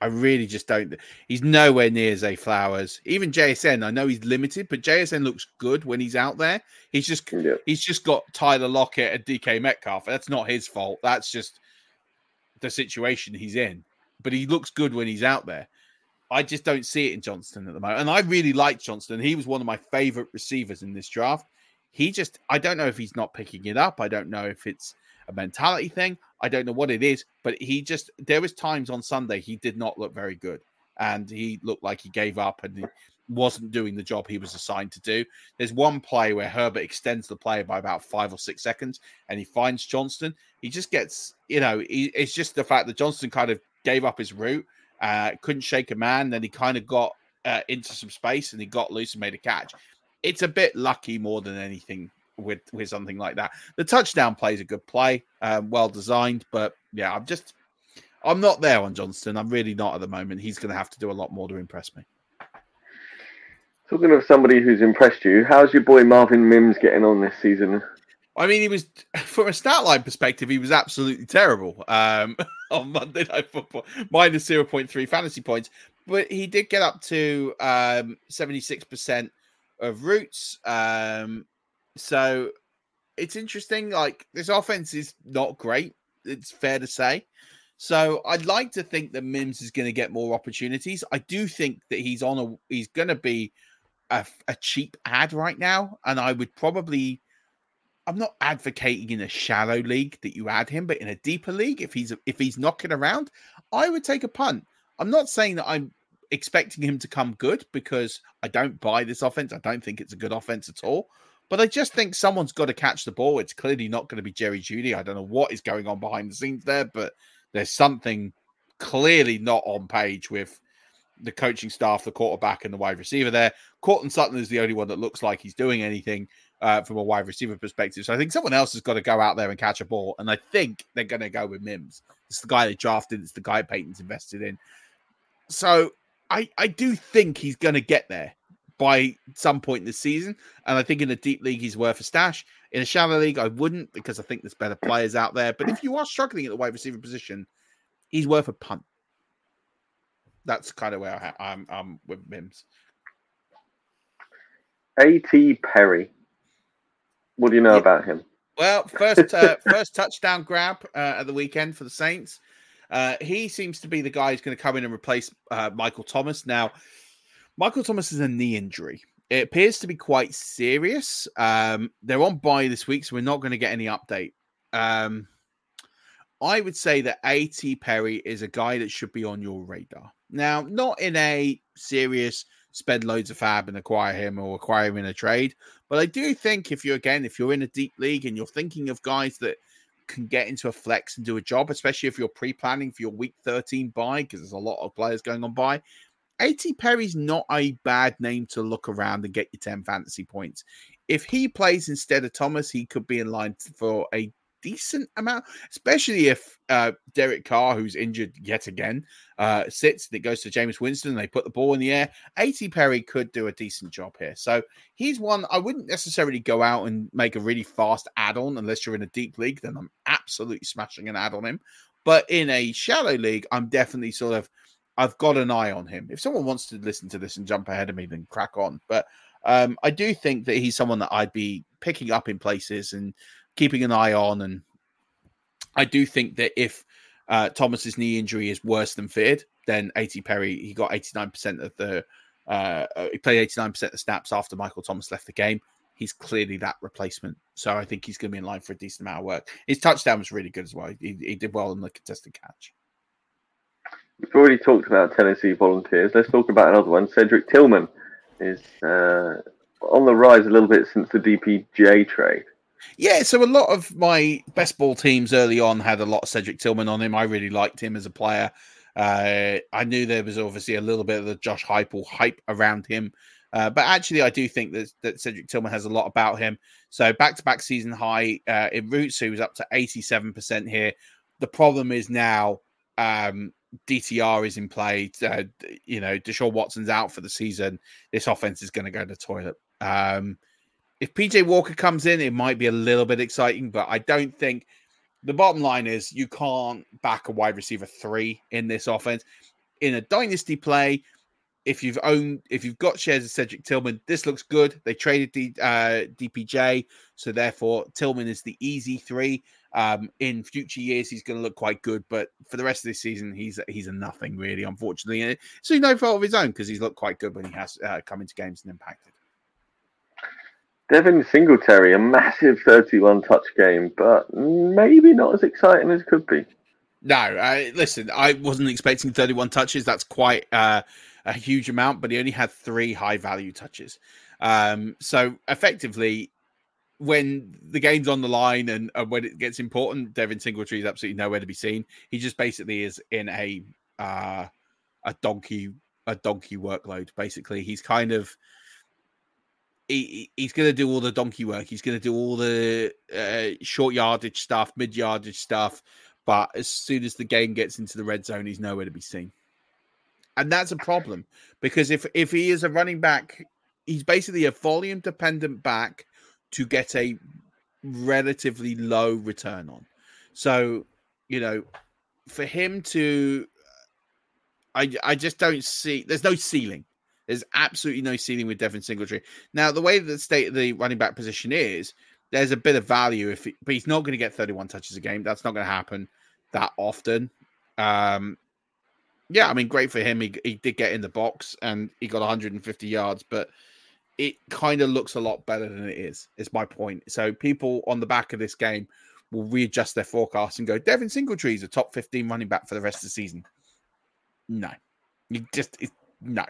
I really just don't. He's nowhere near Zay Flowers. Even JSN, I know he's limited, but JSN looks good when he's out there. He's just yeah. he's just got Tyler Lockett and DK Metcalf. That's not his fault. That's just the situation he's in. But he looks good when he's out there. I just don't see it in Johnston at the moment. And I really like Johnston. He was one of my favorite receivers in this draft. He just, I don't know if he's not picking it up. I don't know if it's a mentality thing. I don't know what it is, but he just there was times on Sunday he did not look very good, and he looked like he gave up and he wasn't doing the job he was assigned to do. There's one play where Herbert extends the play by about five or six seconds, and he finds Johnston. He just gets, you know, he, it's just the fact that Johnston kind of gave up his route, uh, couldn't shake a man, then he kind of got uh, into some space and he got loose and made a catch. It's a bit lucky more than anything with with something like that. The touchdown play is a good play, um, well designed, but yeah, I'm just I'm not there on Johnston. I'm really not at the moment. He's going to have to do a lot more to impress me. Talking of somebody who's impressed you, how's your boy Marvin Mims getting on this season? I mean, he was <laughs> from a stat line perspective, he was absolutely terrible um, <laughs> on Monday Night Football, minus zero point three fantasy points. But he did get up to um, seventy six percent of routes, um, so it's interesting. Like this offense is not great. It's fair to say. So I'd like to think that Mims is going to get more opportunities. I do think that he's on a he's going to be a, a cheap ad right now, and I would probably. I'm not advocating in a shallow league that you add him, but in a deeper league, if he's if he's knocking around, I would take a punt. I'm not saying that I'm expecting him to come good because I don't buy this offense. I don't think it's a good offense at all. But I just think someone's got to catch the ball. It's clearly not going to be Jerry Jeudy. I don't know what is going on behind the scenes there, but there's something clearly not on page with the coaching staff, the quarterback, and the wide receiver there. Courtland Sutton is the only one that looks like he's doing anything uh, from a wide receiver perspective. So I think someone else has got to go out there and catch a ball. And I think they're going to go with Mims. It's the guy they drafted, it's the guy Payton's invested in. So I, I do think he's going to get there by some point in this season. And I think in a deep league, he's worth a stash. In a shallow league, I wouldn't because I think there's better players out there. But if you are struggling at the wide receiver position, he's worth a punt. That's kind of where I, am I'm, I'm with Mims. A.T. Perry. What do you know yeah. about him? Well, first uh, <laughs> first touchdown grab uh, at the weekend for the Saints. Uh, he seems to be the guy who's going to come in and replace uh, Michael Thomas. Now, Michael Thomas has a knee injury. It appears to be quite serious. Um, they're on bye this week, so we're not going to get any update. Um, I would say that A.T. Perry is a guy that should be on your radar. Now, not in a serious spend loads of FAAB and acquire him or acquire him in a trade. But I do think if you're again, if you're in a deep league and you're thinking of guys that can get into a flex and do a job, especially if you're pre-planning for your week 13 bye, because there's a lot of players going on bye. A.T. Perry's not a bad name to look around and get your 10 fantasy points. If he plays instead of Thomas, he could be in line for a decent amount, especially if uh, Derek Carr, who's injured yet again, uh, sits and it goes to Jameis Winston and they put the ball in the air. A.T. Perry could do a decent job here. So he's one I wouldn't necessarily go out and make a really fast add on unless you're in a deep league. Then I'm absolutely smashing an add on him. But in a shallow league, I'm definitely sort of. I've got an eye on him. If someone wants to listen to this and jump ahead of me, then crack on. But um, I do think that he's someone that I'd be picking up in places and keeping an eye on. And I do think that if uh, Thomas's knee injury is worse than feared, then A.T. Perry, he got 89% of the, uh, uh he played 89% of the snaps after Michael Thomas left the game. He's clearly that replacement. So I think he's going to be in line for a decent amount of work. His touchdown was really good as well. He, he did well in the contested catch. We've already talked about Tennessee volunteers. Let's talk about another one. Cedric Tillman is uh, on the rise a little bit since the DPJ trade. Yeah, so a lot of my best ball teams early on had a lot of Cedric Tillman on him. I really liked him as a player. Uh, I knew there was obviously a little bit of the Josh Heupel hype around him, uh, but actually, I do think that, that Cedric Tillman has a lot about him. So back to back season high uh, in routes, he was up to eighty seven percent here. The problem is now um, DTR is in play. Uh, you know, Deshaun Watson's out for the season. This offense is going to go to the toilet. Um, if PJ Walker comes in, it might be a little bit exciting, but I don't think the bottom line is you can't back a wide receiver three in this offense. In a dynasty play, if you've owned, if you've got shares of Cedric Tillman, this looks good. They traded D, uh, DPJ, so therefore Tillman is the easy three. Um, in future years, he's going to look quite good, but for the rest of this season, he's he's a nothing really, unfortunately. And so no fault of his own because he's looked quite good when he has uh, come into games and impacted. Devin Singletary, a massive 31 touch game, but maybe not as exciting as it could be. No, uh, listen, I wasn't expecting 31 touches. That's quite uh, a huge amount, but he only had three high value touches. Um, so effectively, when the game's on the line and, and, when it gets important, Devin Singletary is absolutely nowhere to be seen. He just basically is in a uh, a donkey a donkey workload. Basically, he's kind of he, he's going to do all the donkey work. He's going to do all the uh, short yardage stuff, mid yardage stuff. But as soon as the game gets into the red zone, he's nowhere to be seen. And that's a problem because if if he is a running back, he's basically a volume dependent back to get a relatively low return on. So, you know, for him to I I just don't see there's no ceiling there's absolutely no ceiling with Devin Singletary. Now, the way the state of the running back position is, there's a bit of value if, he, but he's not going to get 31 touches a game. That's not going to happen that often. Um, yeah, I mean, great for him. He, he did get in the box and he got 150 yards, but it kind of looks a lot better than it is. Is my point. So people on the back of this game will readjust their forecast and go, Devin Singletary is a top 15 running back for the rest of the season. No, you just no.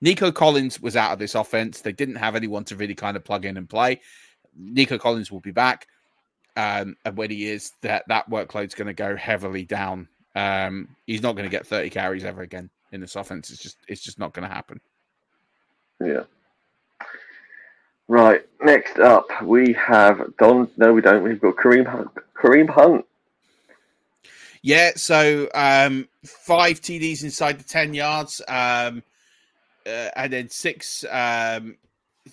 Nico Collins was out of this offense. They didn't have anyone to really kind of plug in and play. Nico Collins will be back. Um, and when he is, that that workload's going to go heavily down. Um, he's not going to get 30 carries ever again in this offense. It's just it's just not going to happen. Yeah. Right. Next up, we have Don. No, we don't. We've got Kareem Hunt. Kareem Hunt. Yeah. So um, five TDs inside the 10 yards. Um, uh, and then six. Um,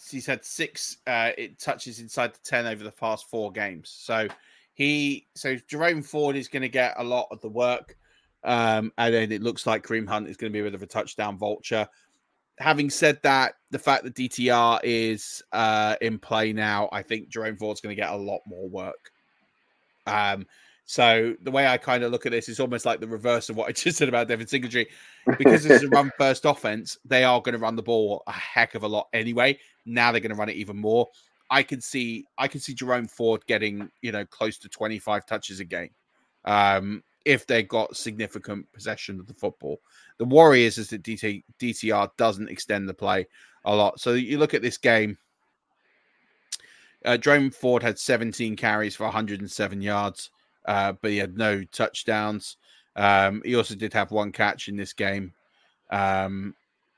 he's had six uh, it touches inside the ten over the past four games. So he, so Jerome Ford is going to get a lot of the work, um, and then it looks like Kareem Hunt is going to be a bit of a touchdown vulture. Having said that, the fact that DTR is uh, in play now, I think Jerome Ford's going to get a lot more work. Um, so the way I kind of look at this is almost like the reverse of what I <laughs> just said about Devin Singletary. Because it's a <laughs> run first offense, they are going to run the ball a heck of a lot anyway. Now they're going to run it even more. I can see I can see Jerome Ford getting, you know, close to 25 touches a game. Um, if they got significant possession of the football. The worry is, is that DT, DTR doesn't extend the play a lot. So you look at this game. Uh, Jerome Ford had 17 carries for 107 yards, uh, but he had no touchdowns. Um, he also did have one catch in this game. Um,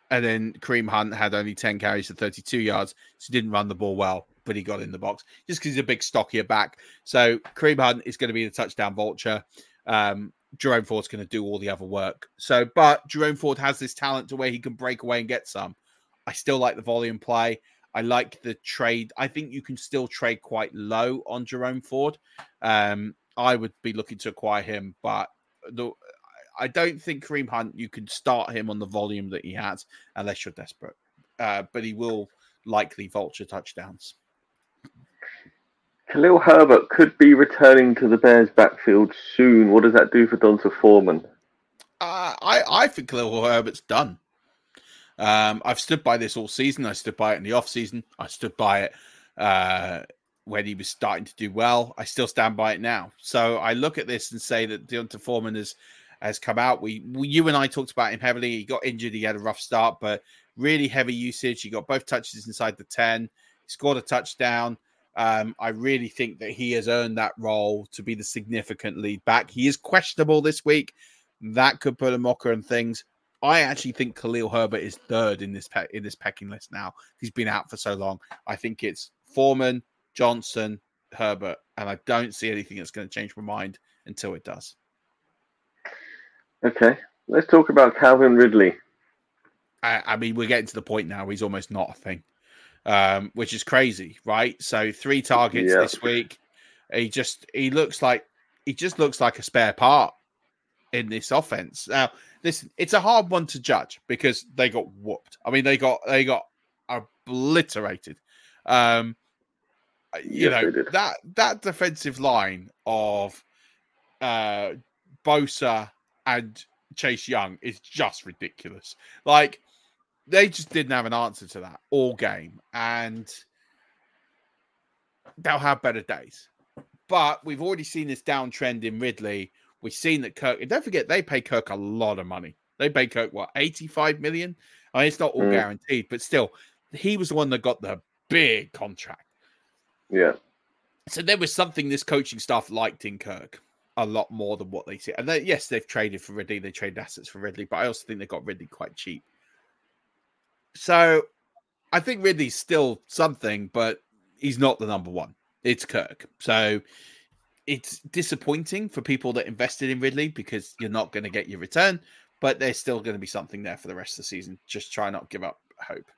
and then Kareem Hunt had only 10 carries for 32 yards, so he didn't run the ball well, but he got in the box just because he's a big, stockier back. So Kareem Hunt is going to be the touchdown vulture. Um, Jerome Ford's going to do all the other work. So, but Jerome Ford has this talent to where he can break away and get some. I still like the volume play. I like the trade. I think you can still trade quite low on Jerome Ford. Um, I would be looking to acquire him, but the, I don't think Kareem Hunt you can start him on the volume that he has unless you're desperate. Uh, but he will likely vulture touchdowns. Khalil Herbert could be returning to the Bears backfield soon. What does that do for D'Onta Foreman? Uh, I, I think Khalil Herbert's done. Um, I've stood by this all season. I stood by it in the off season. I stood by it uh, when he was starting to do well. I still stand by it now. So I look at this and say that D'Onta Foreman has has come out. We, we, you and I talked about him heavily. He got injured. He had a rough start, but really heavy usage. He got both touches inside the ten. He scored a touchdown. Um, I really think that he has earned that role to be the significant lead back. He is questionable this week. That could put a mocker on things. I actually think Khalil Herbert is third in this pe- in this pecking list now. He's been out for so long. I think it's Foreman, Johnson, Herbert, and I don't see anything that's going to change my mind until it does. Okay, let's talk about Calvin Ridley. I, I mean, we're getting to the point now. He's almost not a thing, um, which is crazy, right? So three <laughs> targets yeah. this week. He just he looks like he just looks like a spare part in this offense. Now, listen, it's a hard one to judge because they got whooped. I mean, they got they got obliterated. Um, you yes, know that that defensive line of uh, Bosa and Chase Young is just ridiculous. Like they just didn't have an answer to that all game, and they'll have better days. But we've already seen this downtrend in Ridley We've seen that Kirk, and don't forget, they pay Kirk a lot of money. They pay Kirk, what, 85 million? I mean, it's not all mm. guaranteed, but still, he was the one that got the big contract. Yeah. So there was something this coaching staff liked in Kirk a lot more than what they see. And they, yes, they've traded for Ridley, they traded assets for Ridley, but I also think they got Ridley quite cheap. So I think Ridley's still something, but he's not the number one. It's Kirk. So it's disappointing for people that invested in Ridley because you're not going to get your return, but there's still going to be something there for the rest of the season. Just try not give up hope.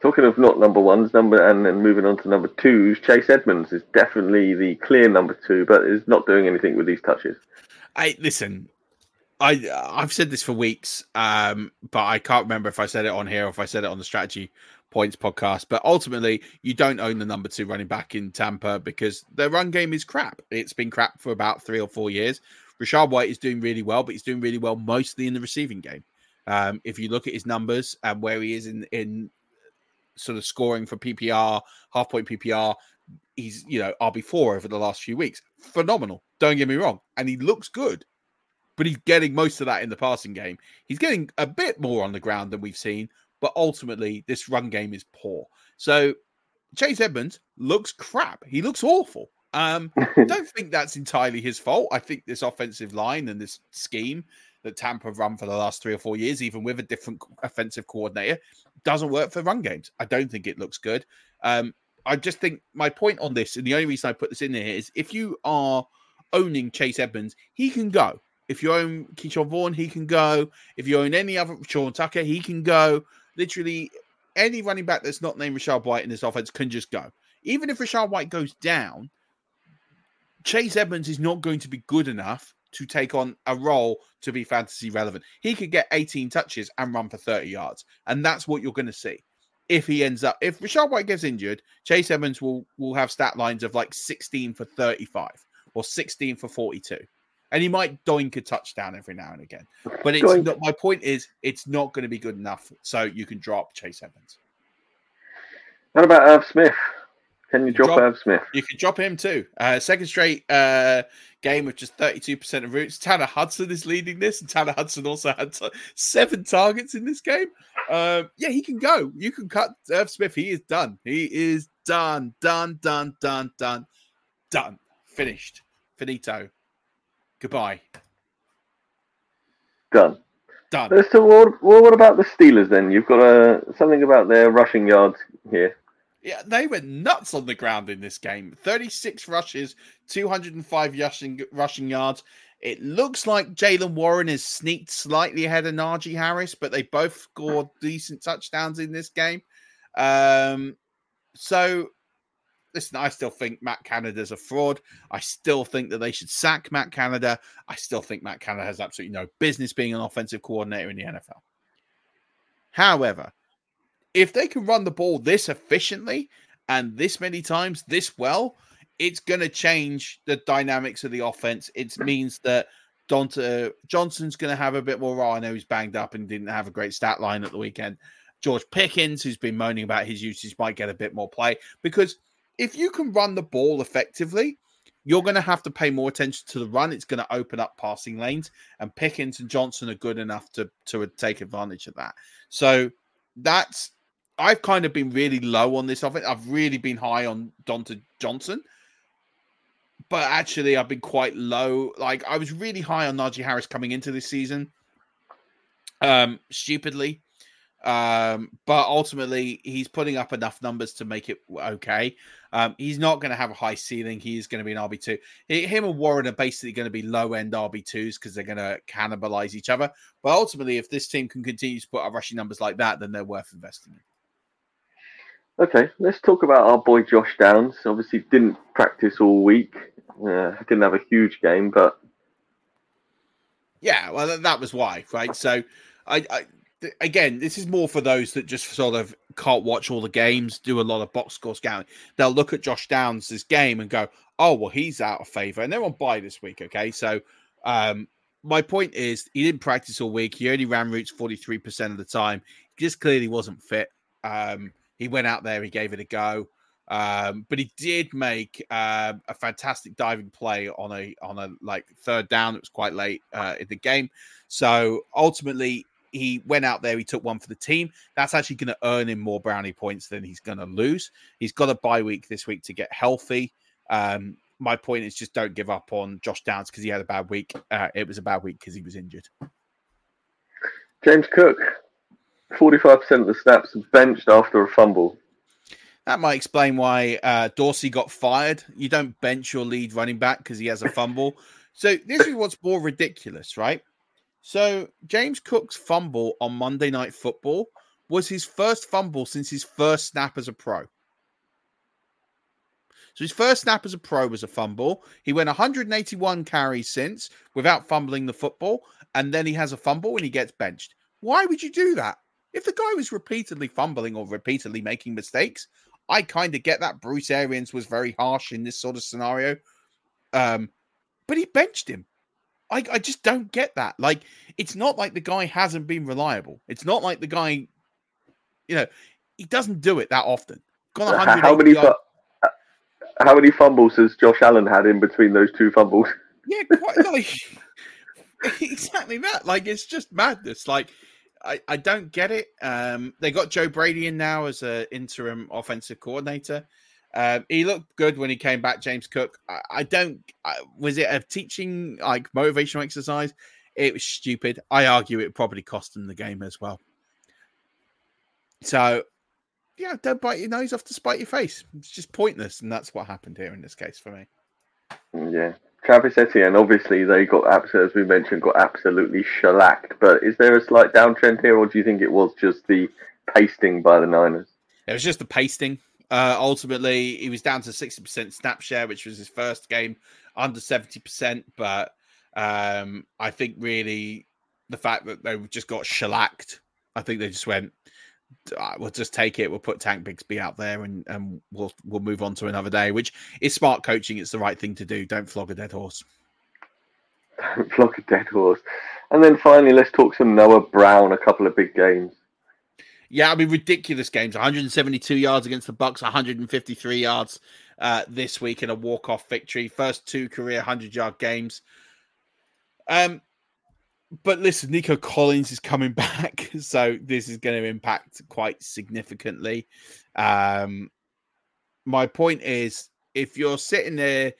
Talking of not number ones, number and then moving on to number twos, Chase Edmonds is definitely the clear number two, but is not doing anything with these touches. I listen. I I've said this for weeks, um, but I can't remember if I said it on here or if I said it on the strategy points podcast. But ultimately, you don't own the number two running back in Tampa because their run game is crap. It's been crap for about three or four years. Rachaad White is doing really well, but he's doing really well mostly in the receiving game. Um, if you look at his numbers and where he is in in sort of scoring for PPR, half point PPR, he's you know RB four over the last few weeks. Phenomenal. Don't get me wrong, and he looks good, but he's getting most of that in the passing game. He's getting a bit more on the ground than we've seen, but ultimately this run game is poor. So Chase Edmonds looks crap. He looks awful. Um, <laughs> don't think that's entirely his fault. I think this offensive line and this scheme that Tampa have run for the last three or four years, even with a different offensive coordinator, doesn't work for run games. I don't think it looks good. Um, I just think my point on this, and the only reason I put this in here is if you are owning Chase Edmonds, he can go. If you own Ke'Shawn Vaughn, he can go. If you own any other Sean Tucker, he can go literally any running back that's not named Rachaad White in this offense can just go. Even if Rachaad White goes down, Chase Edmonds is not going to be good enough to take on a role to be fantasy relevant. He could get 18 touches and run for 30 yards. And that's what you're going to see. If he ends up, if Rachaad White gets injured, Chase Edmonds will will have stat lines of like 16 for 35 or 16 for 42 and he might doink a touchdown every now and again. But it's doink. not. My point is, it's not going to be good enough, so you can drop Chase Evans. What about Irv Smith? Can you drop, drop Irv Smith? You can drop him too. Uh, second straight uh, game with just 32% of routes. Tanner Hudson is leading this, and Tanner Hudson also had t- seven targets in this game. Uh, yeah, he can go. You can cut Irv Smith. He is done. He is done, done, done, done, done, done. Finished. Finito. Goodbye. Done. Done. So what, what about the Steelers then? You've got a, something about their rushing yards here. Yeah, they went nuts on the ground in this game. 36 rushes, 205 rushing, rushing yards. It looks like Jaylen Warren has sneaked slightly ahead of Najee Harris, but they both scored decent touchdowns in this game. Um, so, listen, I still think Matt Canada's a fraud. I still think that they should sack Matt Canada. I still think Matt Canada has absolutely no business being an offensive coordinator in the NFL. However, if they can run the ball this efficiently and this many times this well, it's going to change the dynamics of the offense. It means that Diontae uh, Johnson's going to have a bit more. Oh, I know he's banged up and didn't have a great stat line at the weekend. George Pickens, who's been moaning about his usage, might get a bit more play because if you can run the ball effectively, you're going to have to pay more attention to the run. It's going to open up passing lanes, and Pickens and Johnson are good enough to to take advantage of that. So that's I've kind of been really low on this offense. I've really been high on Diontae Johnson, but actually I've been quite low. Like I was really high on Najee Harris coming into this season, um, stupidly. Um, but ultimately he's putting up enough numbers to make it okay. Um, he's not going to have a high ceiling. He is going to be an RB two. Him and Warren are basically going to be low end RB twos because they're going to cannibalize each other. But ultimately, if this team can continue to put up rushing numbers like that, then they're worth investing in. Okay, let's talk about our boy Josh Downs. Obviously, didn't practice all week. Uh, didn't have a huge game, but yeah, well, that was why, right? So, I, I again, this is more for those that just sort of can't watch all the games, do a lot of box score scouting. They'll look at Josh Downs' game and go, "Oh, well, he's out of favor," and they're on bye this week. Okay, so um, my point is, he didn't practice all week. He only ran routes forty three percent of the time. He just clearly wasn't fit. Um, he went out there, he gave it a go. Um, but he did make uh, a fantastic diving play on a on a like third down. It was quite late uh, in the game, so ultimately he went out there. He took one for the team. That's actually going to earn him more brownie points than he's going to lose. He's got a bye week this week to get healthy. Um, my point is just don't give up on Josh Downs because he had a bad week. Uh, it was a bad week because he was injured. James Cook 45% of the snaps benched after a fumble. That might explain why uh, Dorsey got fired. You don't bench your lead running back because he has a fumble. so this is what's more ridiculous, right? So James Cook's fumble on Monday Night Football was his first fumble since his first snap as a pro. So his first snap as a pro was a fumble. He went 181 carries since without fumbling the football, and then he has a fumble and he gets benched. Why would you do that? If the guy was repeatedly fumbling or repeatedly making mistakes, I kind of get that. Bruce Arians was very harsh in this sort of scenario. Um, but he benched him. I, I just don't get that. Like, it's not like the guy hasn't been reliable. It's not like the guy, you know, he doesn't do it that often. How many fu- how many fumbles has Josh Allen had in between those two fumbles? Yeah, quite like <laughs> exactly that. Like, it's just madness. Like, I, I don't get it. Um, they got Joe Brady in now as an interim offensive coordinator. Um, he looked good when he came back. James Cook. I, I don't. I, was it a teaching like motivational exercise? It was stupid. I argue it probably cost him the game as well. So, yeah, don't bite your nose off to spite your face. It's just pointless, and that's what happened here in this case for me. Yeah, Travis Etienne, obviously, they got as we mentioned, got absolutely shellacked. But is there a slight downtrend here, or do you think it was just the pasting by the Niners? It was just the pasting. Uh, ultimately, he was down to 60% snap share, which was his first game, under 70%. But um, I think really the fact that they just got shellacked, I think they just went, uh, we'll just take it. We'll put Tank Bigsby out there, and and we'll we'll move on to another day. Which is smart coaching. It's the right thing to do. Don't flog a dead horse. Don't <laughs> flog a dead horse. And then finally, let's talk some Noah Brown. A couple of big games. Yeah, I mean ridiculous games. 172 yards against the Bucks, 153 yards uh, this week in a walk-off victory. First two career 100-yard games. Um, but listen, Nico Collins is coming <laughs> back, so this is going to impact quite significantly. Um, my point is, if you're sitting there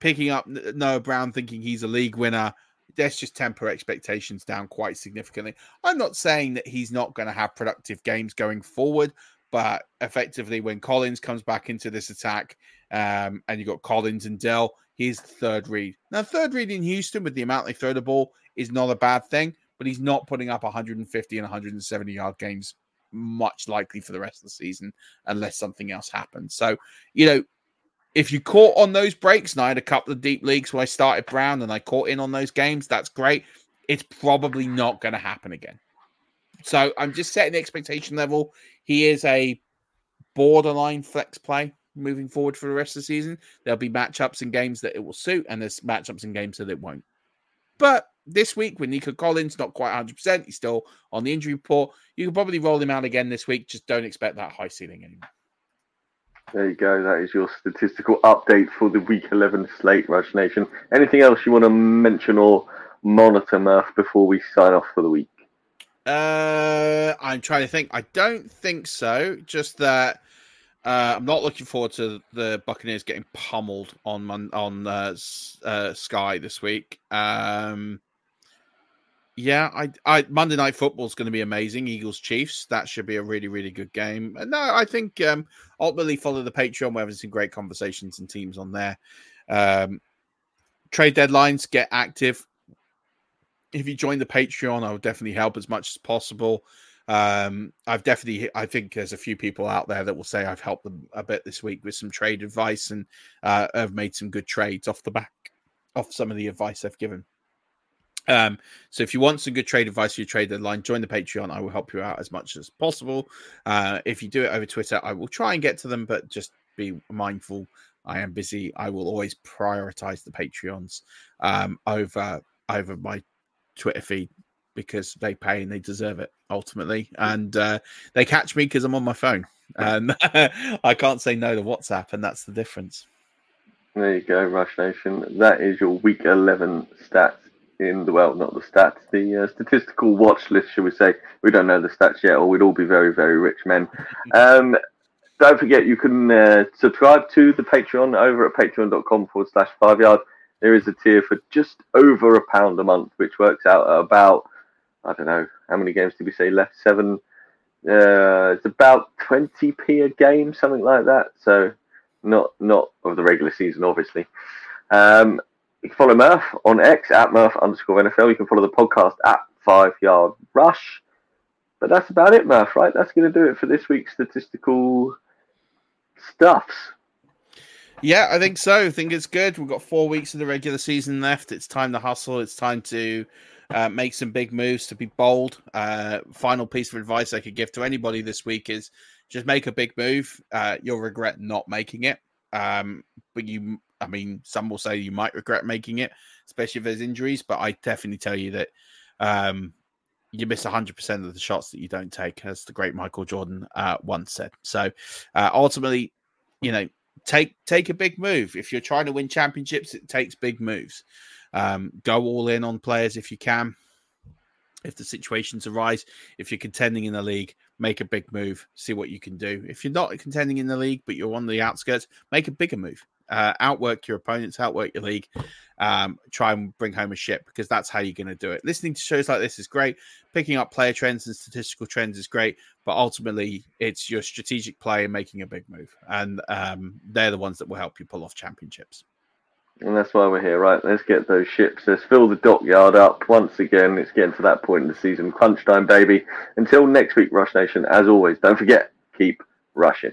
picking up Noah Brown, thinking he's a league winner, let's just temper expectations down quite significantly. I'm not saying that he's not going to have productive games going forward, but effectively, when Collins comes back into this attack, um, and you've got Collins and Dell, he's third read. Now, third read in Houston with the amount they throw the ball is not a bad thing, but he's not putting up 150 and 170 yard games much likely for the rest of the season unless something else happens. So, you know, if you caught on those breaks, and I had a couple of deep leagues where I started Brown and I caught in on those games, that's great. It's probably not going to happen again. So I'm just setting the expectation level. He is a borderline flex play moving forward for the rest of the season. There'll be matchups and games that it will suit, and there's matchups and games that it won't. But this week with Nico Collins, not quite 100%, he's still on the injury report. You can probably roll him out again this week. Just don't expect that high ceiling anymore. There you go. That is your statistical update for the Week 11 slate, Rush Nation. Anything else you want to mention or monitor, Murf, before we sign off for the week? Uh, I'm trying to think. I don't think so. Just that uh, I'm not looking forward to the Buccaneers getting pummeled on on uh, uh, Sky this week. Um, yeah, I, I Monday Night Football is going to be amazing. Eagles Chiefs. That should be a really, really good game. And no, I think um, ultimately follow the Patreon. We're having some great conversations and teams on there. Um, trade deadlines get active. If you join the Patreon, I would definitely help as much as possible. Um, I've definitely, I think there's a few people out there that will say I've helped them a bit this week with some trade advice and uh, have made some good trades off the back of some of the advice I've given. Um, so if you want some good trade advice for your trade deadline, join the Patreon. I will help you out as much as possible. Uh, if you do it over Twitter, I will try and get to them, but just be mindful. I am busy. I will always prioritize the Patreons um, over over my Twitter feed because they pay and they deserve it ultimately, and uh, they catch me because I'm on my phone, and <laughs> I can't say no to WhatsApp, and that's the difference. There you go, Rush Nation. That is your Week 11 stats in the well, not the stats, the uh, statistical watch list, shall we say? We don't know the stats yet, or we'd all be very, very rich men. <laughs> Um, don't forget, you can uh, subscribe to the Patreon over at patreon.com forward slash five yard. There is a tier for just over a pound a month, which works out at about, I don't know, how many games did we say left? Seven. Uh, it's about 20p a game, something like that. So, not not of the regular season, obviously. Um, you can follow Murf on X at Murf underscore NFL. You can follow the podcast at Five Yard Rush. But that's about it, Murf, right? That's going to do it for this week's statistical stuffs. Yeah, I think so. I think it's good. We've got four weeks of the regular season left. It's time to hustle. It's time to uh, make some big moves, to be bold. Uh, final piece of advice I could give to anybody this week is just make a big move. Uh, you'll regret not making it. Um, but you I mean, some will say you might regret making it, especially if there's injuries. But I definitely tell you that um, you miss 100% of the shots that you don't take, as the great Michael Jordan uh, once said. So uh, ultimately, you know, take take a big move. If you're trying to win championships, it takes big moves. Um, go all in on players if you can. If the situations arise, if you're contending in the league, make a big move, see what you can do. If you're not contending in the league, but you're on the outskirts, make a bigger move uh, outwork your opponents, outwork your league, um, try and bring home a ship because that's how you're going to do it. Listening to shows like this is great. Picking up player trends and statistical trends is great, but ultimately it's your strategic play and making a big move, and um, they're the ones that will help you pull off championships. And that's why we're here, right? Let's get those ships. Let's fill the dockyard up once again. It's getting to that point in the season. Crunch time, baby. Until next week, Rush Nation, as always, don't forget, keep rushing.